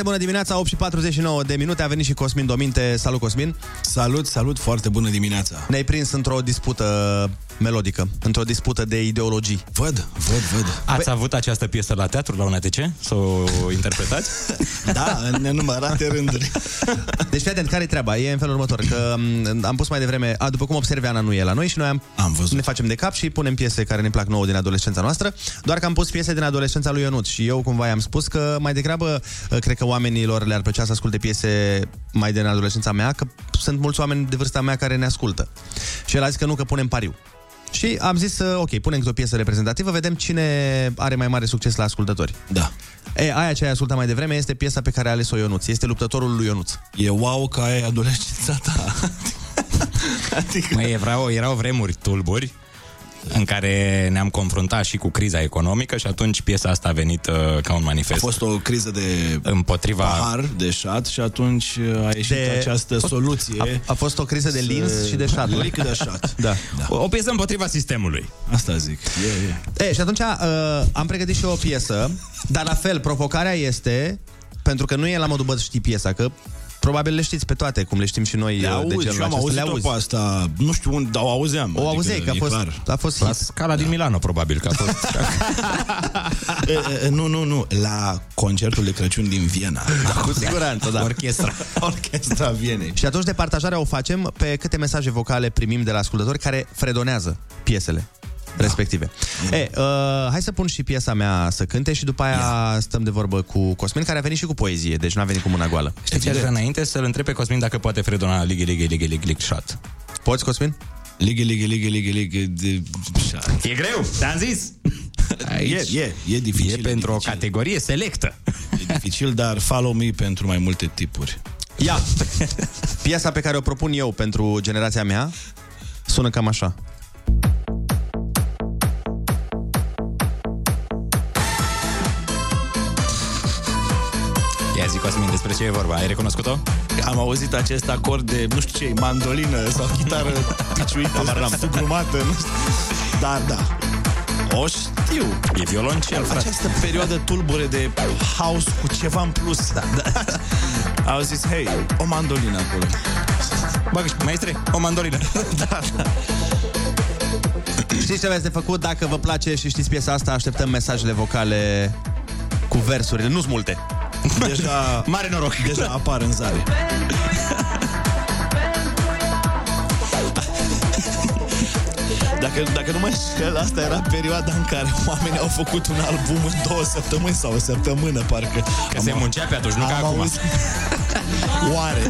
Foarte bună dimineața, 8 și 49 de minute, a venit și Cosmin Dominte. Salut, Cosmin! Salut, salut, foarte bună dimineața! Ne-ai prins într-o dispută melodică, într-o dispută de ideologii. Văd, văd, văd. Ați avut această piesă la teatru, la un ATC? Să o interpretați? Da, în nenumărate rânduri. Deci fii atent, care e treaba? E în felul următor, că m, am pus mai devreme, a, după cum observi, Ana nu e la noi și noi am, am văzut. ne facem de cap și punem piese care ne plac nouă din adolescența noastră, doar că am pus piese din adolescența lui Ionut și eu cumva i-am spus că mai degrabă uh, cred că oamenilor le-ar plăcea să asculte piese mai din adolescența mea, că sunt mulți oameni de vârsta mea care ne ascultă. Și el a zis că nu, că punem pariu. Și am zis, uh, ok, punem câte o piesă reprezentativă, vedem cine are mai mare succes la ascultători. Da. E, aia ce ai ascultat mai devreme este piesa pe care a ales-o Ionuț. Este luptătorul lui Ionuț. E wow că ai adolescența ta. adică... Măi, erau, erau vremuri tulburi în care ne-am confruntat și cu criza economică și atunci piesa asta a venit uh, ca un manifest. A fost o criză de împotriva pahar, de șat și atunci uh, a ieșit De- de... această soluție. A, a fost o criză de lins și de șat. Lic de șat. Da. da. O, o piesă împotriva sistemului. Asta zic. E, e. E, și atunci uh, am pregătit și eu o piesă, dar la fel, provocarea este, pentru că nu e la modul, bă, știi piesa, că probabil le știți pe toate, cum le știm și noi Le uh, de auzi genul și eu am acesta. auzit Le o auzi. pe asta. Nu știu unde, dar o auzeam. O auzeai, că a e fost, clar. a fost La hit. scala din Milano, probabil, că a fost... E, e, nu, nu, nu. La concertul de Crăciun din Viena. Da, cu siguranță, da. Orchestra. Orchestra Vienei. Și atunci departajarea o facem pe câte mesaje vocale primim de la ascultători care fredonează piesele respective. E, uh, hai să pun și piesa mea să cânte și după aia stăm de vorbă cu Cosmin, care a venit și cu poezie, deci nu a venit cu mâna goală. Știi ce aș vrea înainte? Să-l întreb pe Cosmin dacă poate fredona Ligi, Ligi, Ligi, Ligi, Ligi, shot. Poți, Cosmin? Ligă, ligă, ligă, ligă, ligă de... șat. E greu, te-am zis! E, e, e dificil. E pentru o categorie selectă. E dificil, dar follow me pentru mai multe tipuri. Ia! Piesa pe care o propun eu pentru generația mea sună cam așa. Cosmin, despre ce e vorba? Ai recunoscut-o? Am auzit acest acord de, nu știu ce, mandolină sau chitară piciuită, sugrumată, nu știu. Dar, da. O știu. E violoncel, frate. Această perioadă tulbure de house cu ceva în plus. Da, da. Au zis, hei, o mandolină acolo. Bagă și maestre, o mandolină. da, da. Știți ce aveți de făcut? Dacă vă place și știți piesa asta, așteptăm mesajele vocale cu versurile. Nu-s multe. Deja, Mare noroc. deja apar în zare. Dacă, dacă nu mă înșel, asta era perioada în care oamenii au făcut un album în două săptămâni sau o săptămână, parcă. Că se muncea pe atunci, nu ca am acum. auzit. Oare?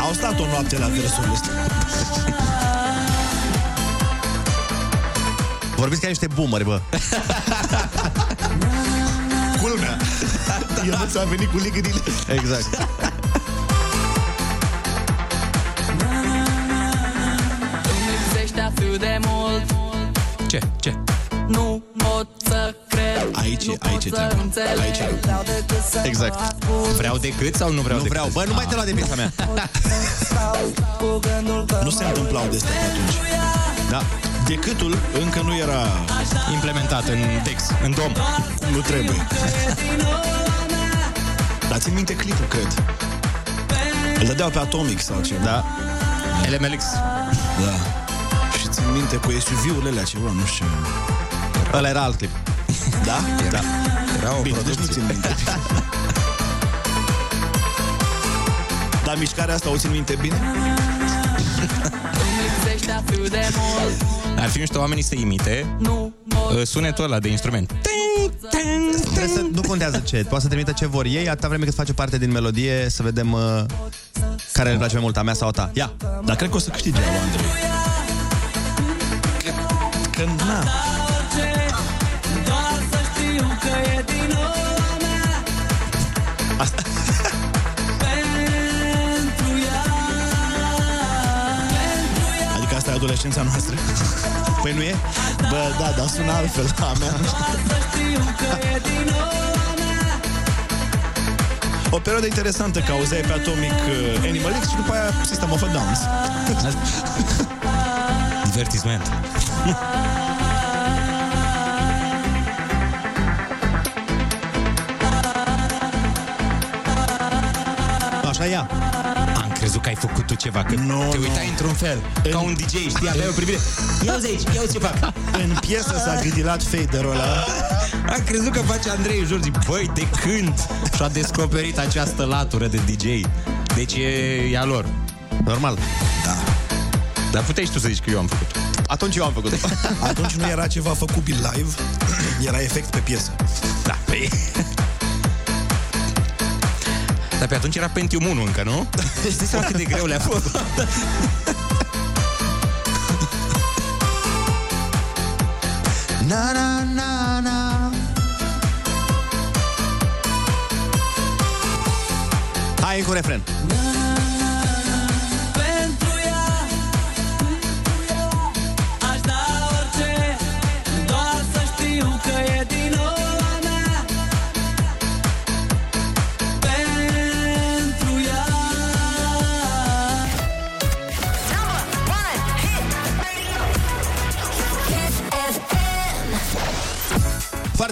Au stat o noapte la versurile astea. Vorbiți ca niște boomeri, bă. Culmea. Eu nu ți-a venit cu ligările. Exact. Îmi lipsește atât de mult Ce? Ce? Nu pot să cred Aici, nu aici pot e să treaba. înțeleg Aici e. Vreau decât să Exact. mă ascund Vreau decât sau nu vreau Nu decât? vreau. Bă, nu mai te lua de piesa mea. Stau cu gândul că Nu se întâmplau de astea pe atunci. Da. Decâtul încă nu era Implementat în text, în dom. cum nu trebuie. Dar țin minte clipul, cred. Îl dădeau pe Atomic sau ceva. Da. LMLX. Da. Și țin minte cu SUV-urile alea ceva, nu știu. Ăla era alt clip. Da? Da. Era o Bine, deci nu producție. țin minte. Dar mișcarea asta o țin minte bine? Îmi lipsește atât de mult Ar fi mișto oamenii să imite Nu pot uh, sunetul ăla de instrument. Trebuie să, nu contează ce, poate să trimită ce vor ei, atâta vreme cât face parte din melodie, să vedem uh, care le place mai mult, a mea sau a ta. Ia! Dar cred că o să câștige al Andrei. Că, că na, Doar să știu că e din ora mea Asta... adolescența noastră. Păi nu e? Bă, da, dar sună altfel la mea. O perioadă interesantă că auzeai pe Atomic uh, Animal X și după aia System of a Downs. Divertisment. Așa ia. Am crezut că ai făcut tu ceva, că Nu, te nu. uitai într-un fel, ca un DJ, știi, aveai o privire. Ia uzi aici, ia uzi ce fac. În piesă s-a gâdilat faderul ăla. Am crezut că face Andrei Jorgi, băi, de când și-a descoperit această latură de DJ. Deci e, e a lor. Normal. Da. Dar puteai și tu să zici că eu am făcut. Atunci eu am făcut. Atunci nu era ceva făcut live, era efect pe piesă. Da, păi... Dar pe atunci era Pentium 1 încă, nu? Îți dai seama cât de greu le-a fost. Na, na, na, na. Hai cu refren. Pentru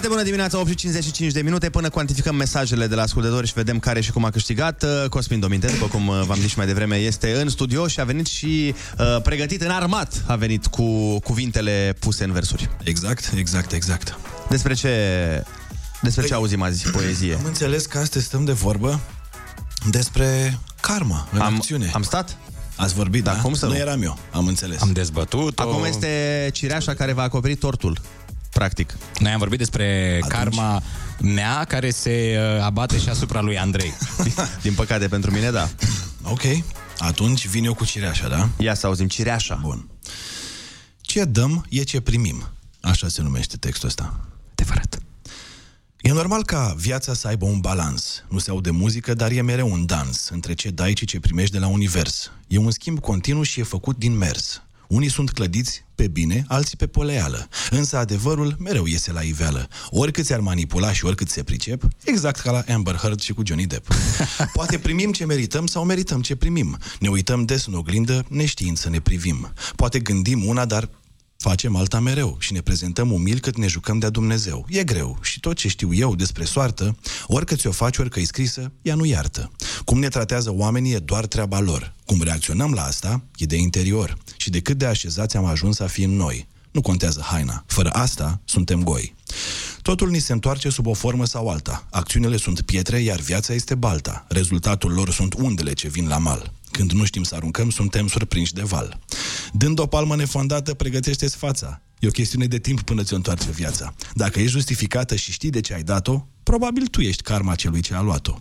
Foarte bună dimineața, 8 și 55 de minute Până cuantificăm mesajele de la ascultători Și vedem care și cum a câștigat Uh, Cosmin Dominte, după cum uh, v-am zis și mai devreme Este în studio și a venit și uh, Pregătit în armat A venit cu cuvintele puse în versuri Exact, exact, exact. Despre ce Despre ce auzim azi, poezie Am înțeles că astăzi stăm de vorbă despre karma în Am- acțiune. am stat? Ați vorbit, da? cum să nu nu? eram eu, am înțeles. Am dezbătut Acum este cireașa care va acoperi tortul Practic Noi am vorbit despre Atunci. karma mea care se uh, abate și asupra lui Andrei. Din păcate pentru mine, da Ok, atunci vin eu cu cireașa, da? Ia să auzim cireașa Bun. Ce dăm e ce primim. Așa se numește textul ăsta. Adevărat. E normal ca viața să aibă un balans. Nu se aude muzică, dar e mereu un dans între ce dai și ce primești de la univers. E un schimb continuu și e făcut din mers. Unii sunt clădiți pe bine, alții pe poleală. Însă adevărul mereu iese la iveală. Oricât ți-ar manipula și oricât se pricep, exact ca la Amber Heard și cu Johnny Depp. Poate primim ce merităm sau merităm ce primim. Ne uităm des în oglindă, neștiind să ne privim. Poate gândim una, dar facem alta mereu și ne prezentăm umil cât ne jucăm de-a Dumnezeu. E greu și tot ce știu eu despre soartă, orică ți-o faci, orică e scrisă, ea nu iartă. Cum ne tratează oamenii e doar treaba lor. Cum reacționăm la asta e de interior. Și de cât de așezați am ajuns să fim noi. Nu contează haina. Fără asta, suntem goi. Totul ni se întoarce sub o formă sau alta. Acțiunile sunt pietre, iar viața este balta. Rezultatul lor sunt undele ce vin la mal. Când nu știm să aruncăm, suntem surprinși de val. Dând o palmă nefondată, pregătește-ți fața. E o chestiune de timp până ți-o întoarce viața. Dacă ești justificată și știi de ce ai dat-o, probabil tu ești karma celui ce a luat-o.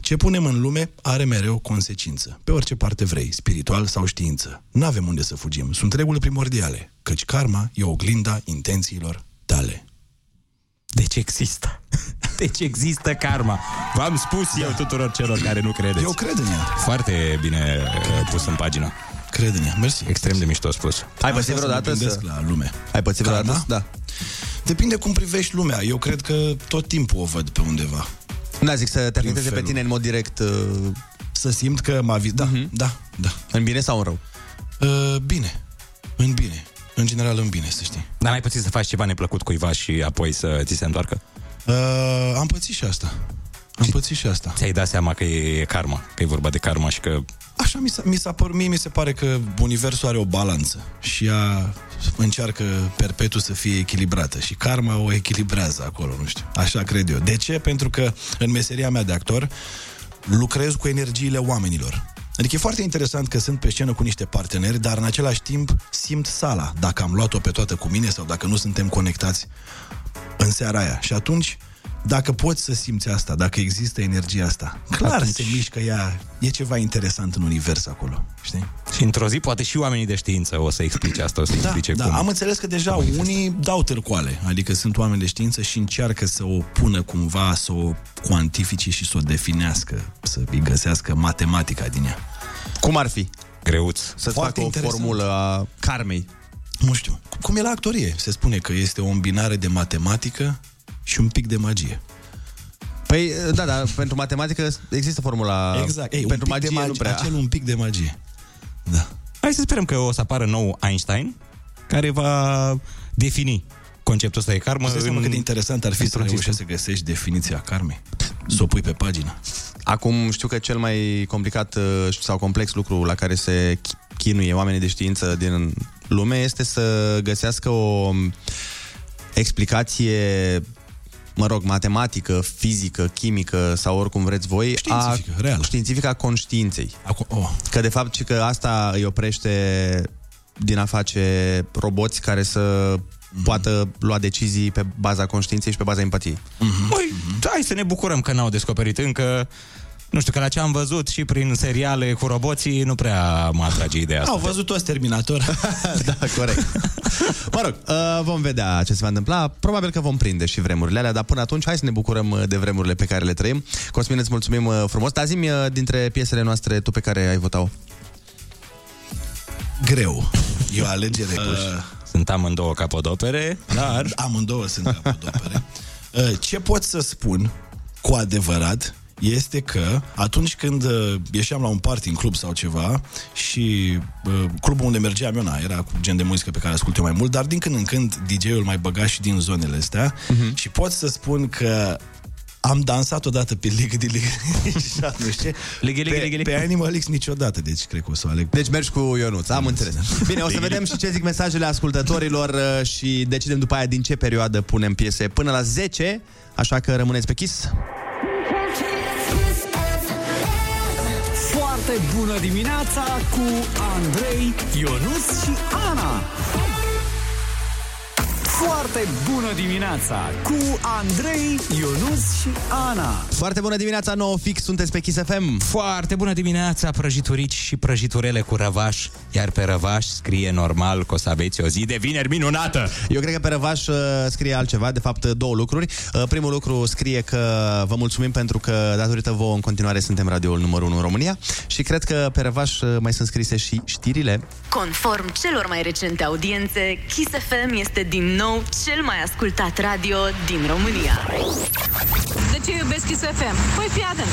Ce punem în lume are mereu consecință. Pe orice parte vrei, spiritual sau știință. N-avem unde să fugim. Sunt reguli primordiale. Căci karma e oglinda intențiilor tale. Deci există. Deci există karma. V-am spus eu tuturor celor care nu credeți. Eu cred în ea. Foarte bine uh, pus în pagină. Cred în ea. Mersi. Extrem de mișto spus. Ai pățit Asta vreodată mă să... gândesc la lume. Ai pățit vreodată? Karma? Da. Depinde cum privești lumea. Eu cred că tot timpul o văd pe undeva. Da, zic să te afecteze pe felul. tine în mod direct uh, Să simt că m-a vizit. Da, Mhm. da, da. În bine sau în rău? Uh, bine. În bine. În general în bine, să știi. Dar n-ai pățit să faci ceva neplăcut cuiva și apoi să ți se întoarcă? Uh, am pățit și asta. Am pățit și asta. Ți-ai dat seama că e karma, că e vorba de karma și că... Așa mi s-a, mi s-a părut, mie mi se pare că universul are o balanță și ea încearcă perpetu să fie echilibrată și karma o echilibrează acolo, nu știu. Așa cred eu. De ce? Pentru că în meseria mea de actor lucrez cu energiile oamenilor. Adică e foarte interesant că sunt pe scenă cu niște parteneri, dar în același timp simt sala, dacă am luat-o pe toată cu mine sau dacă nu suntem conectați în seara aia. Și atunci, dacă poți să simți asta, dacă există energia asta, clar Atunci- se mișcă ea, e ceva interesant în univers acolo, știi? Și într-o zi poate și oamenii de știință o să explice asta, o să Da, explice da, cum. am înțeles că deja unii dau târcoale, adică sunt oameni de știință și încearcă să o pună cumva, să o cuantifice și să o definească, să îi găsească matematica din ea. Cum ar fi? Greuț. Să-ți Foarte facă o interesant. formulă a karmei. Nu știu, cum e la actorie, se spune că este o îmbinare de matematică și un pic de magie. Păi, da, da, pentru matematică există formula. Exact, Ei, pentru un pic magie, de magie, nu prea. acel un pic de magie. Da. Hai să sperăm că o să apară nou Einstein, care va defini conceptul ăsta de karmă. Îți dai seama în- cât de interesant ar fi să într-un reușești să sistem. găsești definiția karmei? Să o pui pe pagină. Acum știu că cel mai complicat uh, sau complex lucru la care se chi- chinuie oamenii de știință din lume este să găsească o explicație mă rog, matematică, fizică, chimică sau oricum vreți voi, Științifică, a, reală. științifică a conștiinței. Acu- oh. Că de fapt și că asta îi oprește din a face roboți care să poată lua decizii pe baza conștiinței și pe baza empatiei. Păi, hai să ne bucurăm că n-au descoperit încă nu știu, că la ce am văzut și prin seriale cu roboții, nu prea mă atrage ideea asta. Au văzut toți Terminator. da, corect. Mă rog, uh, vom vedea ce se va întâmpla. Probabil că vom prinde și vremurile alea, dar până atunci hai să ne bucurăm uh, de vremurile pe care le trăim. Cosmin, îți mulțumim uh, frumos. Dar zi dintre piesele noastre, tu pe care ai votat Greu. E o alegere. Uh, Sunt amândouă capodopere, dar... Amândouă sunt capodopere. Uh, ce pot să spun cu adevărat este că atunci când uh, ieșeam la un party în club sau ceva și uh, clubul unde mergeam eu, na, era cu gen de muzică pe care ascult eu mai mult, dar din când în când DJ-ul mai băga și din zonele astea uh-huh. și pot să spun că am dansat odată pe Ligă de Ligă nu știu ce. Ligă, ligă, pe, ligă, ligă. pe Animal X niciodată, deci cred că o să o aleg. Deci mergi cu Ionuț, am înțeles. Bine, o să vedem și ce zic mesajele ascultătorilor uh, și decidem după aia din ce perioadă punem piese până la 10, așa că rămâneți pe Kiss. Foarte bună dimineața cu Andrei, Ionus și Ana. Foarte bună dimineața cu Andrei, Ionus și Ana. Foarte bună dimineața, nouă fix, sunteți pe Kiss FM. Foarte bună dimineața, prăjiturici și prăjiturele cu răvaș, iar pe răvaș scrie normal că o să aveți o zi de vineri minunată. Eu cred că pe răvaș uh, scrie altceva, de fapt două lucruri. Uh, Primul lucru scrie că vă mulțumim pentru că datorită vouă în continuare suntem radioul numărul 1 în România și cred că pe răvaș uh, mai sunt scrise și știrile. Conform celor mai recente audiențe, Kiss FM este din nou cel mai ascultat radio din România. De ce iubesc Kiss FM? Păi fii atent.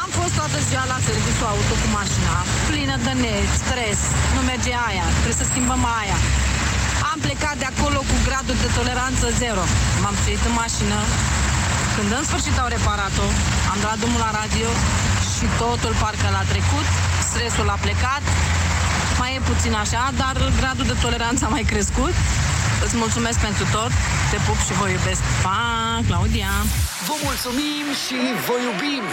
Am fost toată ziua la serviciu auto cu mașina, plină de nervi, stres, nu merge aia, trebuie să schimbăm aia. Am plecat de acolo cu gradul de toleranță zero. M-am suit în mașină. Când în sfârșit au reparat-o, am dat drumul la radio și totul parcă l-a trecut, stresul a plecat, mai e puțin așa, dar gradul de toleranță a mai crescut. Îți mulțumesc pentru tot, te pup și vă iubesc. Pa, Claudia! Vă mulțumim și vă iubim!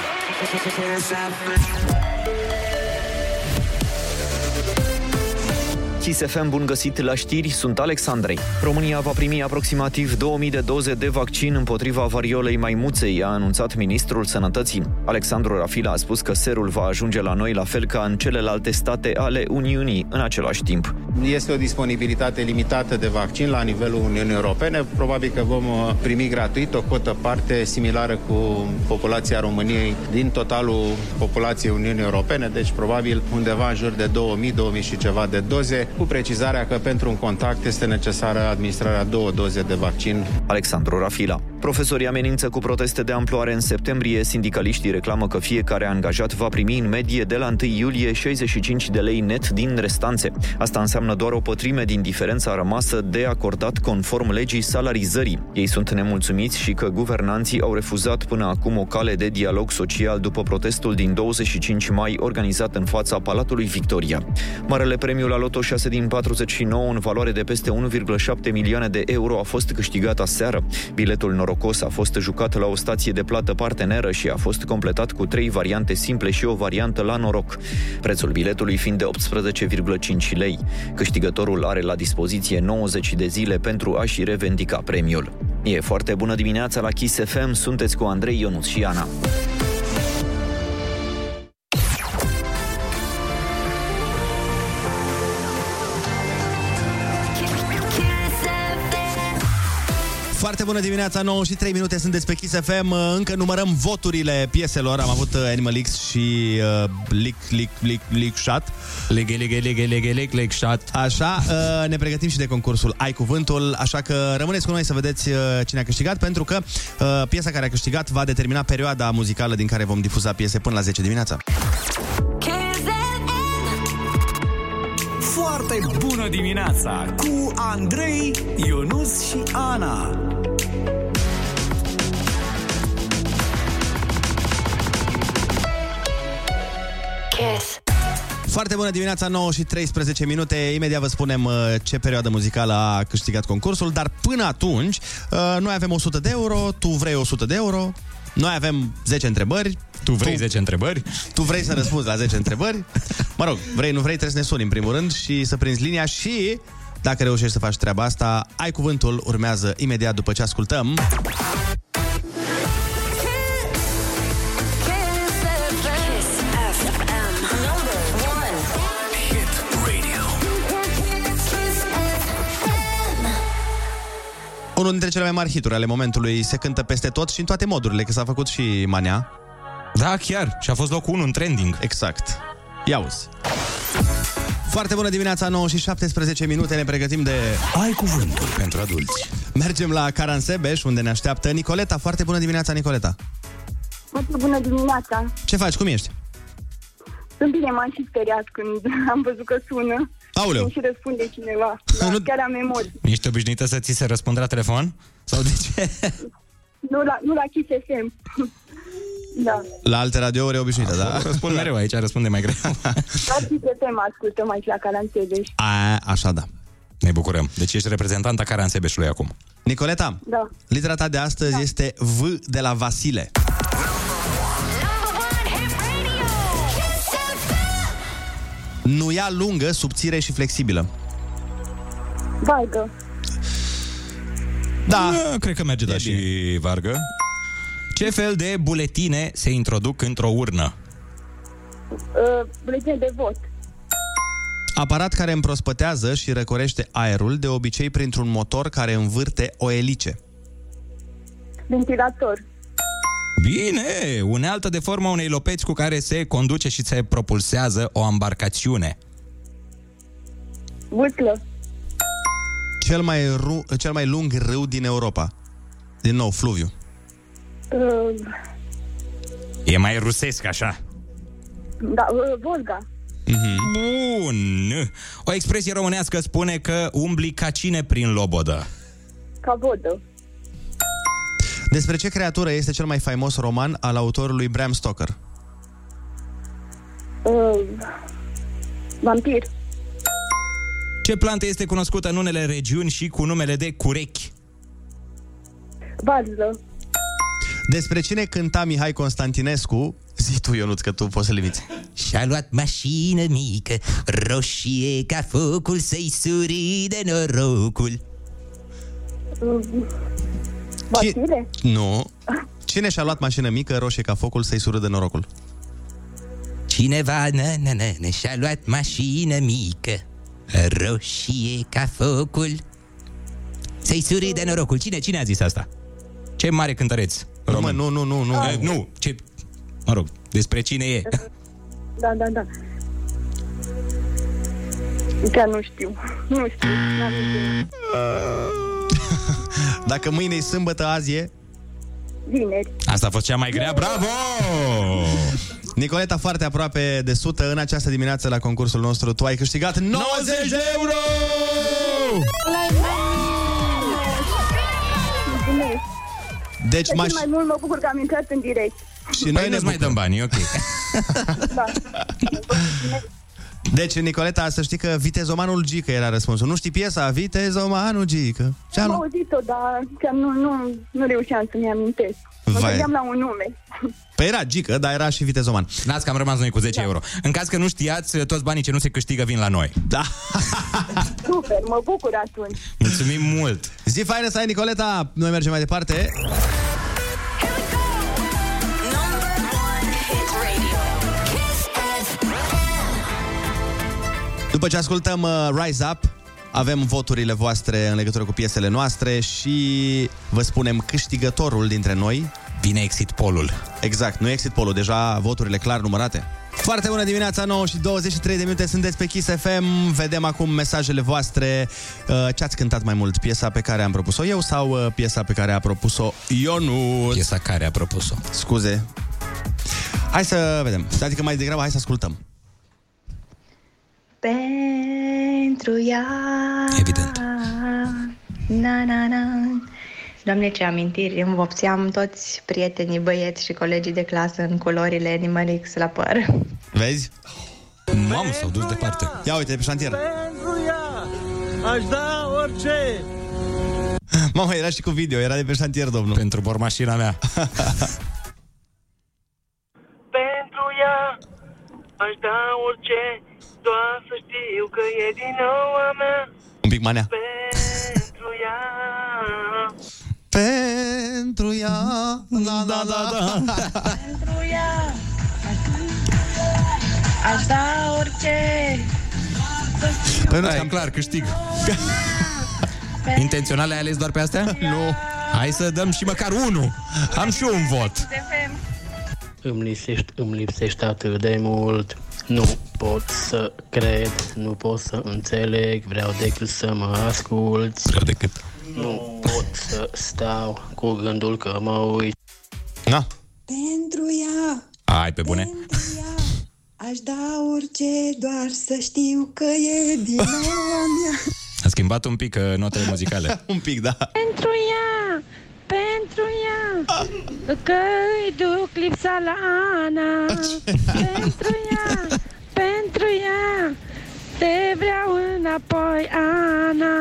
Kiss FM, bun găsit la știri, sunt Alexandrei. România va primi aproximativ 2000 de doze de vaccin împotriva variolei maimuței, a anunțat ministrul sănătății. Alexandru Rafila a spus că serul va ajunge la noi la fel ca în celelalte state ale Uniunii în același timp. Este o disponibilitate limitată de vaccin la nivelul Uniunii Europene. Probabil că vom uh, primi gratuit o cotă parte similară cu populația României din totalul populației Uniunii Europene, deci probabil undeva în jur de 2000, 2000 și ceva de doze, cu precizarea că pentru un contact este necesară administrarea două doze de vaccin. Alexandru Rafila. Profesorii amenință cu proteste de amploare în septembrie. Sindicaliștii reclamă că fiecare angajat va primi în medie de la 1 iulie 65 de lei net din restanțe. Asta înseamnă doar o pătrime din diferența rămasă de acordat conform legii salarizării. Ei sunt nemulțumiți și că guvernanții au refuzat până acum o cale de dialog social după protestul din 25 mai organizat în fața Palatului Victoria. Marele premiu la Loto 6 din 49 în valoare de peste 1,7 milioane de euro a fost câștigat aseară. Biletul norocos a fost jucat la o stație de plată parteneră și a fost completat cu trei variante simple și o variantă la noroc. Prețul biletului fiind de 18,5 lei. Câștigătorul are la dispoziție 90 de zile pentru a-și revendica premiul. E foarte bună dimineața la Kiss FM, sunteți cu Andrei Ionuț și Ana. Foarte bună dimineața, 9 și 3 minute sunteți pe Kiss FM. Încă numărăm voturile pieselor. Am avut uh, Animal X și uh, Lick, Lick, Lick, Lick Shot. Leghe, leghe, leghe, leghe, leghe, leghe, shot. Așa, uh, ne pregătim și de concursul Ai Cuvântul, așa că rămâneți cu noi să vedeți uh, cine a câștigat, pentru că uh, piesa care a câștigat va determina perioada muzicală din care vom difuza piese până la 10 dimineața foarte bună dimineața cu Andrei, Ionus și Ana. Kiss. Foarte bună dimineața, 9 și 13 minute. Imediat vă spunem uh, ce perioadă muzicală a câștigat concursul, dar până atunci, uh, noi avem 100 de euro, tu vrei 100 de euro, noi avem 10 întrebări. Tu vrei 10 întrebări? Tu vrei să răspunzi la 10 întrebări. Mă rog, vrei, nu vrei, trebuie să ne suni în primul rând și să prinzi linia și dacă reușești să faci treaba asta, ai cuvântul, urmează imediat după ce ascultăm. Unul dintre cele mai mari hituri ale momentului se cântă peste tot și în toate modurile, că s-a făcut și manea. Da, chiar. Și a fost locul 1 în trending. Exact. Ia uzi. Foarte bună dimineața, 9 și 17 minute, ne pregătim de... Ai cuvântul pentru adulți. Mergem la Caransebeș, unde ne așteaptă Nicoleta. Foarte bună dimineața, Nicoleta. Foarte bună dimineața! Ce faci? Cum ești? Sunt bine, m-am și speriat când am văzut că sună. Aoleu. Și răspunde cineva. Da, chiar am emoții. Ești obișnuită să ți se răspundă la telefon? Sau de ce? Nu la, nu la Kiss FM. da. La alte radiouri e obișnuită, da? Răspund mereu aici, răspunde mai greu. La Kiss FM ascultăm aici la Caransebeș. A, așa da. Ne bucurăm. Deci ești reprezentanta Caransebeșului acum. Nicoleta, Da. litera ta de astăzi da. este V de la Vasile. Nuia lungă, subțire și flexibilă. Vargă. Da. Cred că merge, da, și Vargă. Ce fel de buletine se introduc într-o urnă? Uh, buletin de vot. Aparat care împrospătează și răcorește aerul, de obicei printr-un motor care învârte o elice. Ventilator. Bine! Unealtă de forma unei lopeți cu care se conduce și se propulsează o embarcațiune. Vâslă. Cel mai, ru- cel mai lung râu din Europa. Din nou, fluviu. Uh, E mai rusesc, așa. da, uh, Volga. Bun! O expresie românească spune că umbli ca cine prin lobodă. Ca vodă. Despre ce creatură este cel mai faimos roman al autorului Bram Stoker? Uh, vampir. Ce plantă este cunoscută în unele regiuni și cu numele de curechi? Varză. Despre cine cânta Mihai Constantinescu? Zi tu, Ionuț, că tu poți să limiți. Și-a luat mașină mică, roșie ca focul, să-i suri de norocul. Uh, Vasile. Nu. Cine și-a luat mașină mică, roșie ca focul, să-i sură de norocul? Cineva, nă, nă, nă, nă, și-a luat mașină mică, roșie ca focul, să-i suri de norocul. Cine, cine a zis asta? Ce mare cântăreț român. Nu, nu, nu, nu. Uh, nu, ce... Mă rog, despre cine e? Da, da, da. Chiar nu știu. Nu știu. N-am idee. Dacă mâine e sâmbătă, azi e... Vineri. Asta a fost cea mai grea, bravo! Nicoleta, foarte aproape de 100 în această dimineață la concursul nostru. Tu ai câștigat 90 de euro! Mulțumesc. Deci Cu maș... atât mai mult mă bucur că am intrat în direct. Și Păi noi ne nu-ți mai dăm bani, e ok. Da. Deci, Nicoleta, să știi că Vitezomanul Gică era răspunsul. Nu știi piesa? Vitezomanul Gică. Ce-a Am luat? auzit-o, dar chiar nu, nu, nu reușeam să-mi amintesc. Mă Vai. gândeam la un nume. Păi era Gică, dar era și Vitezoman. Las că am rămas noi cu 10 euro. În caz că nu știați, toți banii ce nu se câștigă vin la noi. Da. Super, mă bucur atunci. Mulțumim mult! Zi faină să ai, Nicoleta! Noi mergem mai departe. După ce ascultăm uh, Rise Up, avem voturile voastre în legătură cu piesele noastre și vă spunem câștigătorul dintre noi. Vine exit polul. Exact, nu exit polul, deja voturile clar numărate. Foarte bună dimineața, 9 și 23 de minute, sunteți pe Kiss FM. Vedem acum mesajele voastre. Uh, Ce ați cântat mai mult? Piesa pe care am propus-o eu sau uh, piesa pe care a propus-o Ionut? Piesa care a propus-o. Scuze. Hai să vedem. Adică mai degrabă hai să ascultăm. Pentru ea Evident Na, na, na Doamne, ce amintiri Îmi vopseam toți prietenii băieți și colegii de clasă În culorile Animal X la păr Vezi? Mamă, s-au dus departe. Ia uite, pe șantier. Pentru ea aș da orice. Mama, era și cu video, era de pe șantier, domnul. Pentru bormașina mea. Pentru ea aș da orice, doar să știu că e din nou a mea. Un pic manea. Pentru ea. Pentru ea. Da, da, da, da. Pentru ea Aș da orice Păi nu, Hai, clar, câștig. Intențional ai ales doar pe astea? Nu. Hai să dăm și măcar unul. Am și eu un vot. Îmi lipsești, îmi lipsești atât de mult Nu pot să cred, nu pot să înțeleg Vreau decât să mă asculți Vreau decât Nu pot să stau cu gândul că mă uit Na. Pentru ea Hai, pe bune. aș da orice, doar să știu că e din nou a mea. A schimbat un pic uh, notele muzicale. un pic, da. Pentru ea Pentru ea Că îi duc lipsa la Ana Pentru ea Pentru ea Te vreau înapoi, Ana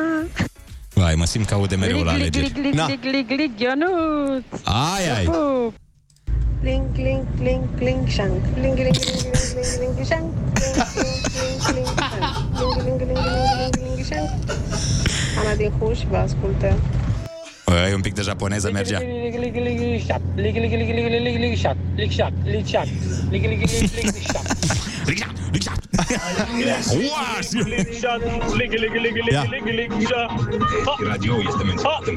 Vai, mă simt că aude mereu la Lig, alegeri. lig, lig, lig, lig, lig, Ionuț Ai, ai. Pup. Clink, clink, clink, clink, shank. Clink, clink, clink, clink, clink, clink, shank. Clink, clink, clink, clink, shank. Clink, clink, clink, clink, clink, clink, shank. Ana din Huș vă ascultă. Băi, un pic de japoneză mergea. Lig, lig, lig, lig, shot. Lig, lig, lig, lig, lig, lig, lig, shot. Lig, shot. Lig, shot. Lig, lig, lig, lig, lig, shot. Ia. Radio este menționat în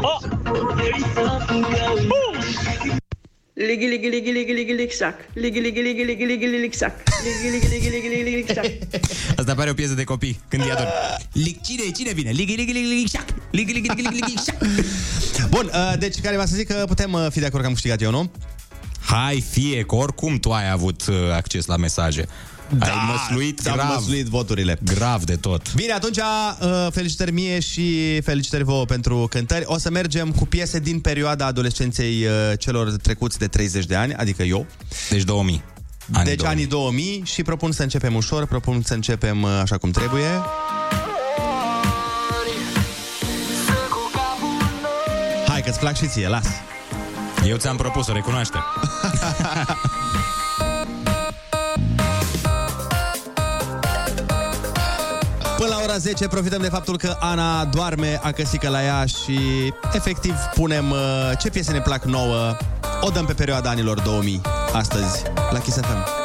Ligi, ligi, ligi, ligi, ligi, ligi, sac. Ligi, ligi, ligi, ligi, ligi, ligi, sac. Ligi, ligi, ligi, ligi, ligi, ligi, sac. Asta pare o piesă de copii, când îi ador. Lig, cine, cine vine? Lig, lig, lig, lig, șac. Lig, lig, lig, lig, lig, șac. Bun, uh, deci care va să zic că putem uh, fi de acord că am câștigat eu, nu? Hai, fie, că oricum tu ai avut uh, acces la mesaje. ai măsluit ți-am grav. măsluit voturile. Grav de tot. Bine, atunci uh, felicitări mie și felicitări vouă pentru cântări. O să mergem cu piese din perioada adolescenței uh, celor trecuți de 30 de ani, adică eu. Deci 2000. Anii deci 2000. anii 2000 și propun să începem ușor, propun să începem uh, așa cum trebuie. Că-ți plac și ție, las. Eu ți-am propus, o recunoaște. Până la ora 10 profităm de faptul că Ana doarme acăsică la ea și efectiv punem uh, ce piese ne plac nouă. O dăm pe perioada anilor 2000 astăzi la Kiss FM.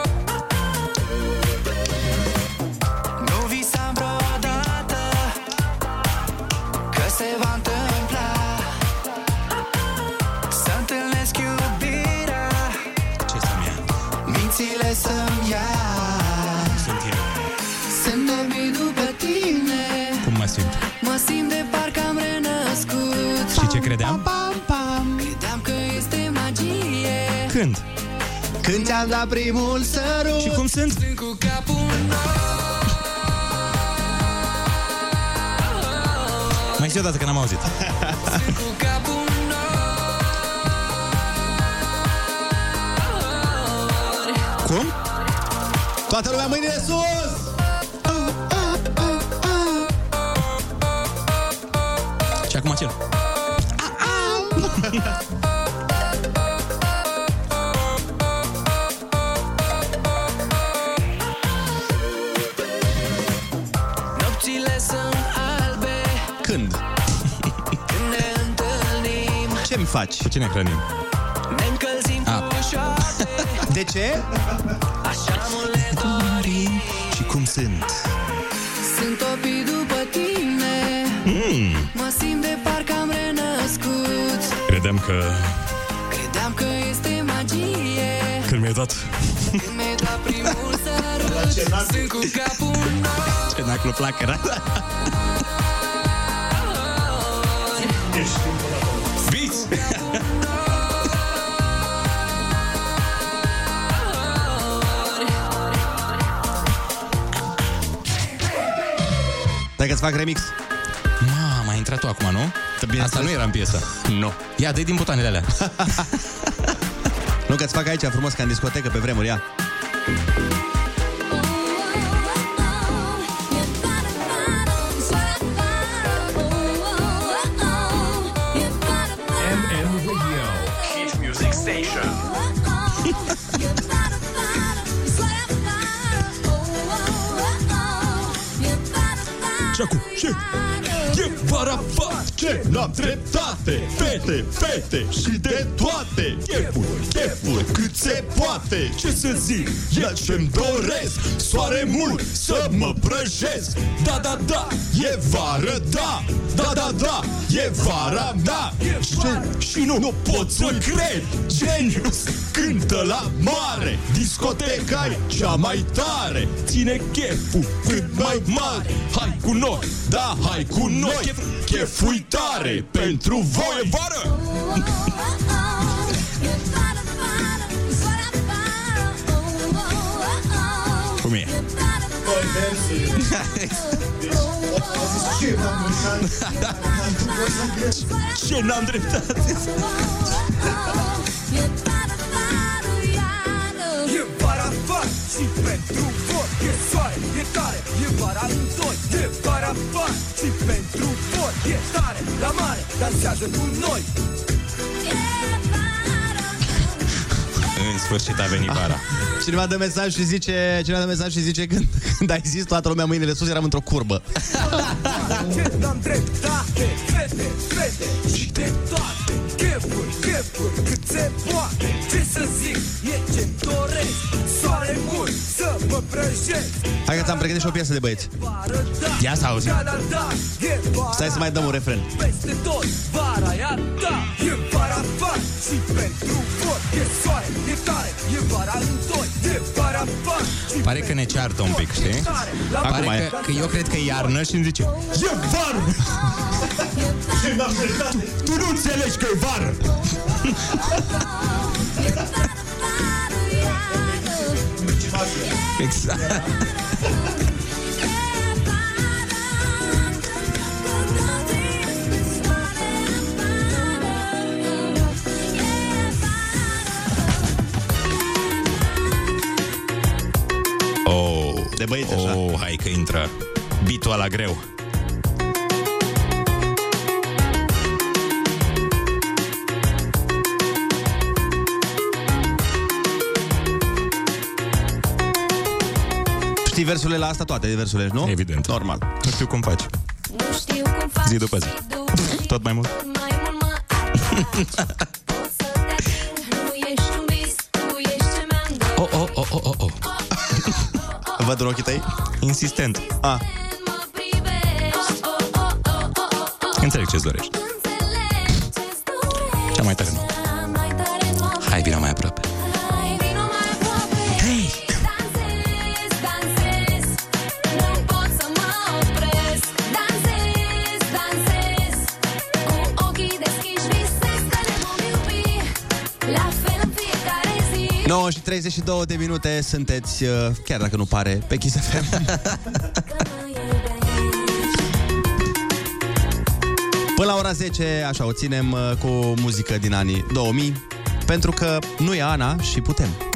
Când? Când ți-am dat primul sărut Și cum sunt? Sunt cu capul Mai zi o dată că n-am auzit. Sunt cu capul Cum? Toată lumea mâinile sus! Și acum acel. Faci? Cu cine hrănim? Ne încălzim Ah. cu șoapte De ce? Așa mă le dorim Și cum sunt? Sunt topit după tine Mm. Mă simt de parcă am renăscut Credeam că... Credeam că este magie Când mi-ai dat... Când mi-ai dat primul sărut Sunt cu capul nou Ce naclu placăra. Biți! Dacă îți fac remix. Mama, ai intrat tu acum, nu? Asta nu era în piesă. Nu. Ia, dă din butoanele alea. Nu că-ți fac aici frumos ca în discotecă pe vremuri, ia. Sensation. Și acum, ce? E vara face, n-am dreptate. Fete, fete și de toate. Chefuri, chefuri, cât se poate. Ce să zic, e ce-mi doresc. Soare mult să mă prăjesc. Da, da, da, e vară, da. Da, da, da, e vara, da și, și nu, nu pot să cred Genius cântă la mare. Discoteca e cea mai tare. Ține cheful cât mai mare. Hai cu noi, da, hai cu noi. Chef, cheful tare pentru voi. E vară Cum e? Ce n-am dreptate și pentru voi. E soare, e tare, e vara în doi. E vara afară și pentru voi. E tare, la mare, dansează cu noi. În sfârșit a venit vara. Cineva dă mesaj și zice, cineva dă mesaj și zice când, când ai zis toată lumea mâinile sus, eram într-o curbă. Ce n-am dreptate Fete, fete și de toate Chefuri, chefuri, cât se poate Ce să zic, e ce-mi doresc Soare mult să mă prăjesc Hai că ți-am pregătit și o piesă de băieți. Ia să auzim. Da, da, da, e vara Stai să mai dăm un refren. Peste tot, vara e a ta E vara afară și pentru voi E soare, e tare, e vara în doi E vara afară și Pare că ne ceartă un pic, știi? Acum Pare e. că, că eu cred că e iarnă și îmi zice E vară Tu nu înțelegi că e vară Exact. Oh, de băieți așa. Oh, hai că intră bitul la greu. Știi versurile la asta toate, versurile, nu? Evident. Normal. Nu știu cum faci. Zi după zi. Tot mai mult. Văd în ochii tăi? Insistent. A. Înțeleg ce-ți dorești. Cea mai tare nu. Hai, vină mai aproape. 9 și 32 de minute sunteți, uh, chiar dacă nu pare, pe Kiss FM. Până la ora 10, așa, o ținem uh, cu muzică din anii 2000, pentru că nu e Ana și putem.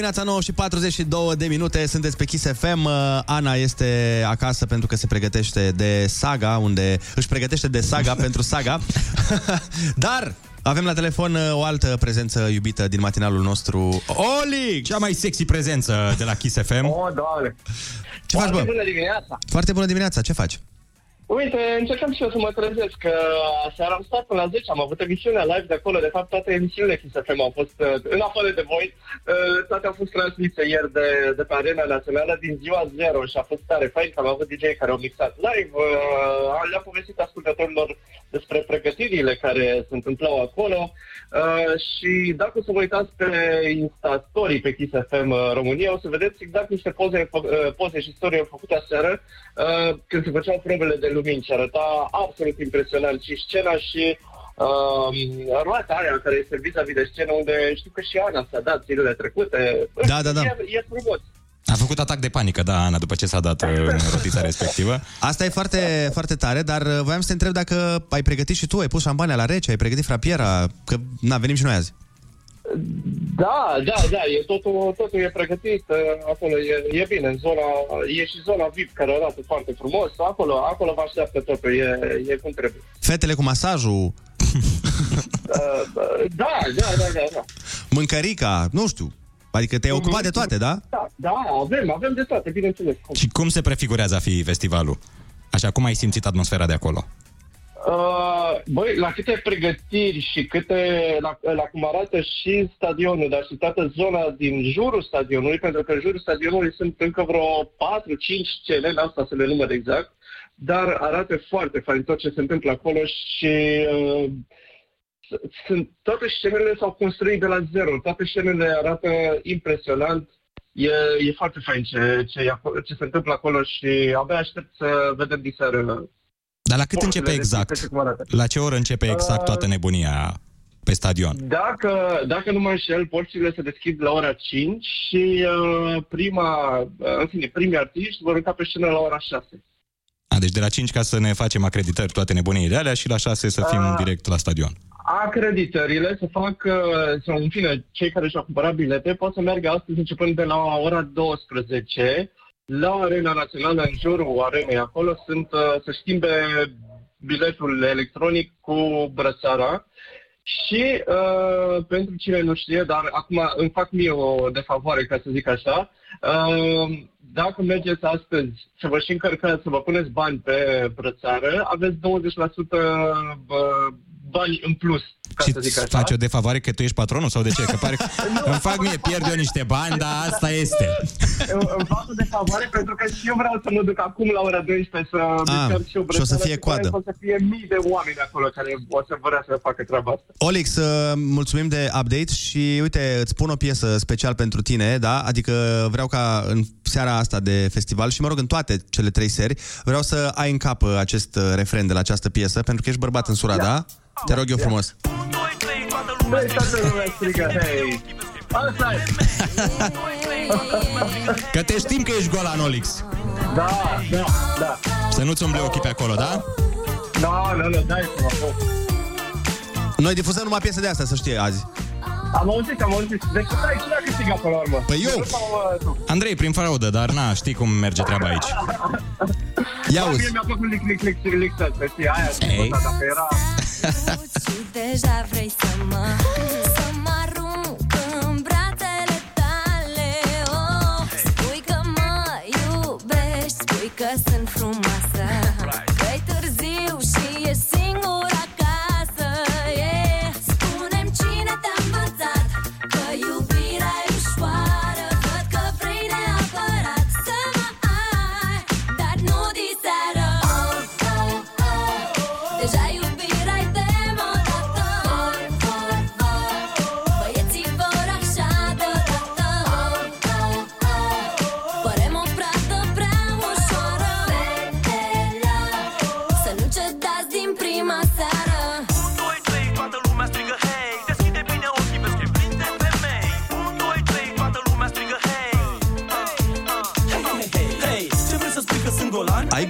Dimineața, 9 și 42 de minute, sunteți pe Kiss FM. Uh, Ana este acasă pentru că se pregătește de saga, unde își pregătește de saga pentru saga. Dar avem la telefon uh, o altă prezență iubită din matinalul nostru, Oli! Cea mai sexy prezență de la Kiss FM. Oh, doamne! Ce faci, bă? bună dimineața! Foarte bună dimineața, ce faci? Uite, încercam și eu să mă trezesc, că seara am stat până la 10, am avut emisiunea live de acolo, de fapt toate emisiunile Kiss FM au fost, uh, în afară de voi, uh, toate au fost transmise ieri de, de pe Arena Națională din ziua 0 și a fost tare fain că am avut DJ care au mixat live, uh, le-a povestit ascultătorilor despre pregătirile care se întâmplau acolo uh, și dacă o să vă uitați pe Insta Story pe Kiss FM uh, România, o să vedeți exact niște poze, fă- uh, poze și story făcute aseară uh, când se făceau probele de lumini și arăta absolut impresionant și scena și uh, roata aia care este vis-a-vis de scenă unde știu că și Ana s-a dat zilele trecute. Da, da, da. E, e frumos. A făcut atac de panică, da, Ana, după ce s-a dat uh, în rotița respectivă. Asta e foarte, foarte tare, dar uh, voiam să te întreb dacă ai pregătit și tu, ai pus șampania la rece, ai pregătit frapiera, că na, venim și noi azi. Da, da, da, e totul, totul e pregătit, uh, acolo e, e bine, în zona, e și zona VIP care arată foarte frumos, acolo, acolo vă așteaptă totul, e, e cum trebuie. Fetele cu masajul, Uh, da, da, da, da, da. mâncărica, nu știu. Adică te-ai ocupat de toate, da? Da, da, avem, avem de toate, bineînțeles. Și cum se prefigurează a fi festivalul? Așa, cum ai simțit atmosfera de acolo? Uh, băi, la câte pregătiri și câte, la, la cum arată și stadionul, dar și toată zona din jurul stadionului, pentru că în jurul stadionului sunt încă vreo 4-5 scene, n-am stat să le număr exact, dar arată foarte fain tot ce se întâmplă acolo și uh, s- sunt, toate scenele s-au construit de la zero, toate scenele arată impresionant, e, e foarte fain ce, ce, e acolo, ce se întâmplă acolo și abia aștept să vedem diseară Dar la cât Porțile începe deschise exact? și cum arată. La ce oră începe exact toată nebunia pe stadion? Dacă, dacă nu mă înșel, porțile se deschid la ora 5 și uh, prima, uh, în fine, primii artiști vor urca pe scenă la ora 6. A, deci de la 5 ca să ne facem acreditări toate nebuniile alea și la 6 să fim A. direct la stadion. Acreditările se fac, uh, sau în fine, cei care și-au cumpărat bilete pot să meargă astăzi începând de la ora 12 la Arena Națională, în jurul arenei acolo, sunt uh, să schimbe biletul electronic cu brățara. Și uh, pentru cine nu știe, dar acum îmi fac mie o defavoare, ca să zic așa, uh, dacă mergeți astăzi să vă și încărcați, să vă puneți bani pe brățară, aveți 20% bă, bani în plus, ca Și să zic îți așa. faci o defavoare că tu ești patronul sau de ce? Că pare că îmi fac mie, pierd eu niște bani, dar asta este. Îmi îmi fac o defavoare pentru că și eu vreau să mă duc acum la ora 12 să încerc și eu Ah, și o să brățara fie și probabil coadă. O să fie mii de oameni acolo care o să vrea să facă treaba asta. Olix, uh, mulțumim de update și uite, îți pun o piesă special pentru tine, da? Adică vreau ca în seara asta de festival și mă rog în toate cele trei seri, vreau să ai în cap uh, acest uh, refren de la această piesă, pentru că ești bărbat în sura, da? Te rog eu Ia. frumos. Băi, toată lumea strigă, hei! Asta e! Că te știm că ești golan, Olix. Da, da, da. Să nu-ți umble ochii pe acolo, da? Da, nu, nu, dai să mă Noi difuzăm numai piese de astea, să știi, azi. Am auzit, am auzit. Deci, stai, cine a câștigat până la urmă? Păi eu. Sau, uh, tu? Andrei, prin fraudă, dar na, știi cum merge treaba aici. Ia Da, uzi. Mie mi-a plăcut lic, lic, lic, lic, lic, să știi, aia, Ei. da, dacă era... Și deja vrei să mă Să mă arunc în brațele tale oh, Spui că mă iubești Spui că sunt frumoasă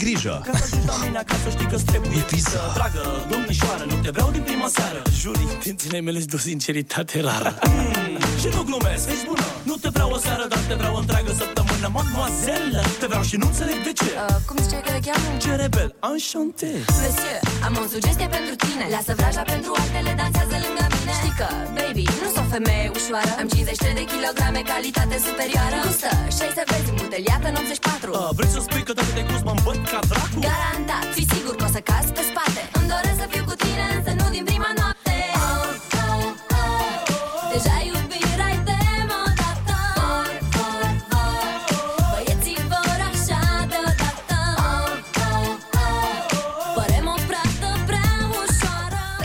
grijă. Ca să ajungi la mine acasă știi că-ți trebuie pizza. Dragă, domnișoară, nu te vreau din prima seară. Juri, dințile mele de o sinceritate rară. Mm, Și nu glumesc, ești bună. Nu te vreau o seară, dar te vreau întreagă săptămână Mademoiselle, te vreau și nu înțeleg de ce. Uh, Cum ziceai că te cheamă? Ce rebel, enchanté. Monsieur, am o sugestie pentru tine. Lasă vraja pentru altele, dansează lângă mine. Știi că, baby, nu sunt o femeie ușoară. Am 53 de kilograme, calitate superioară. Gustă, și ai să vezi, îmbuteliată în 84 uh, Vrei să spui că dacă te gust mă îmbăt ca dracu? Garantat, fii sigur că o să cazi pe spate. Îmi doresc să fiu cu tine, însă nu din prima noapte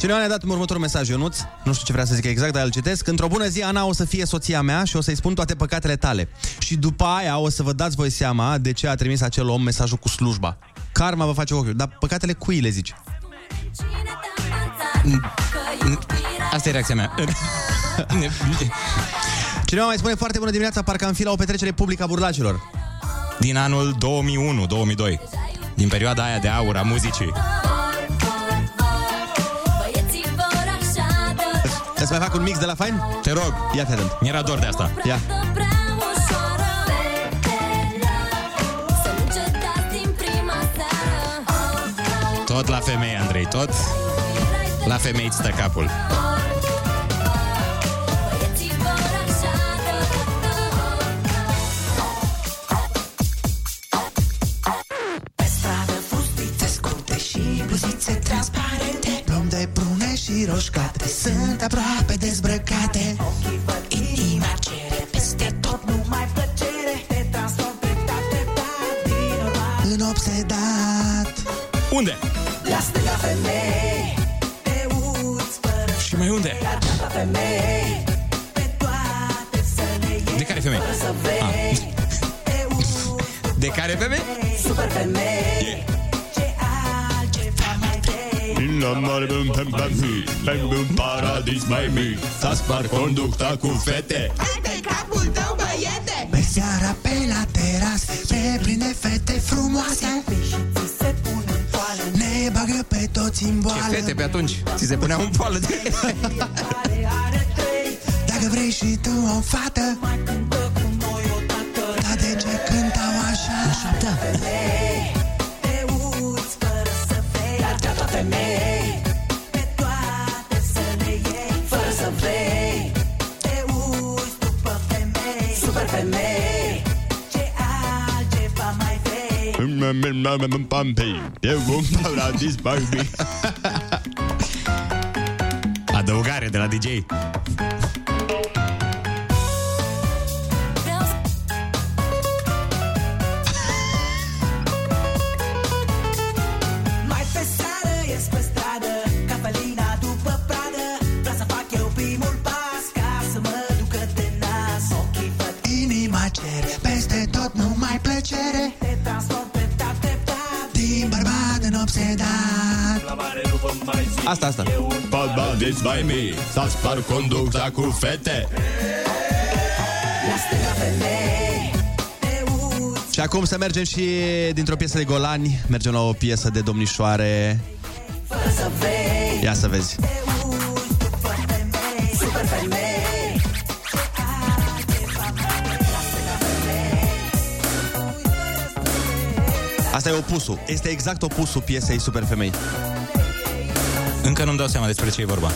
Cineva ne-a dat următorul mesaj, Ionuț, nu știu ce vrea să zic exact, dar îl citesc. Într-o bună zi, Ana o să fie soția mea și o să-i spun toate păcatele tale. Și după aia o să vă dați voi seama de ce a trimis acel om mesajul cu slujba. Karma vă face ochiul, dar păcatele cui le zici? Asta e reacția mea. Cineva mai spune foarte bună dimineața, parcă am fi la o petrecere publică a burlacilor. Din anul 2001-2002. Din perioada aia de aur a muzicii. Să mai fac un mix de la Fain? Te rog. Ia te atent. Mi-era dor de asta. Ia. Tot la femei, Andrei, tot la femei îți stă capul. Și roșcate Sunt aproape dezbrăcate Inima cere peste tot numai plăcere Te transform treptat, treptat Din normal în obsedat Unde? La stânga femei Te uiți fără Și mai unde? La dreapta femei Pe toate să le iei De care femei? Fără să vrei Ah. De care femei? Super femei Ce altceva mai vrei În mare bum bum bum Bum bum paradis mai mic S-a spart conducta cu fete. Hai de capul tău, băiete! Pe seara pe la teras Se prinde fete frumoase. Se pun în poală Ne bagă pe toți în Ce boală fete pe atunci? Ți se punea un poală de... Dacă vrei și tu o fată Mai cântă cu noi odată Dar de ce cântau așa? Așa Femei, te uiți fără să vrei La dreapta femei vrei Eu un paradis mai mic Adăugare de la DJ. Asta, asta. Paradis mai mic S-a spart conducta cu fete La stânga femei Și acum să mergem și dintr-o piesă de Golani, mergem la o piesă de domnișoare. Fără să vrei Ia să vezi. Super femei Asta e opusul. Este exact opusul piesei Super Femei. Încă nu-mi dau seama despre ce e vorba.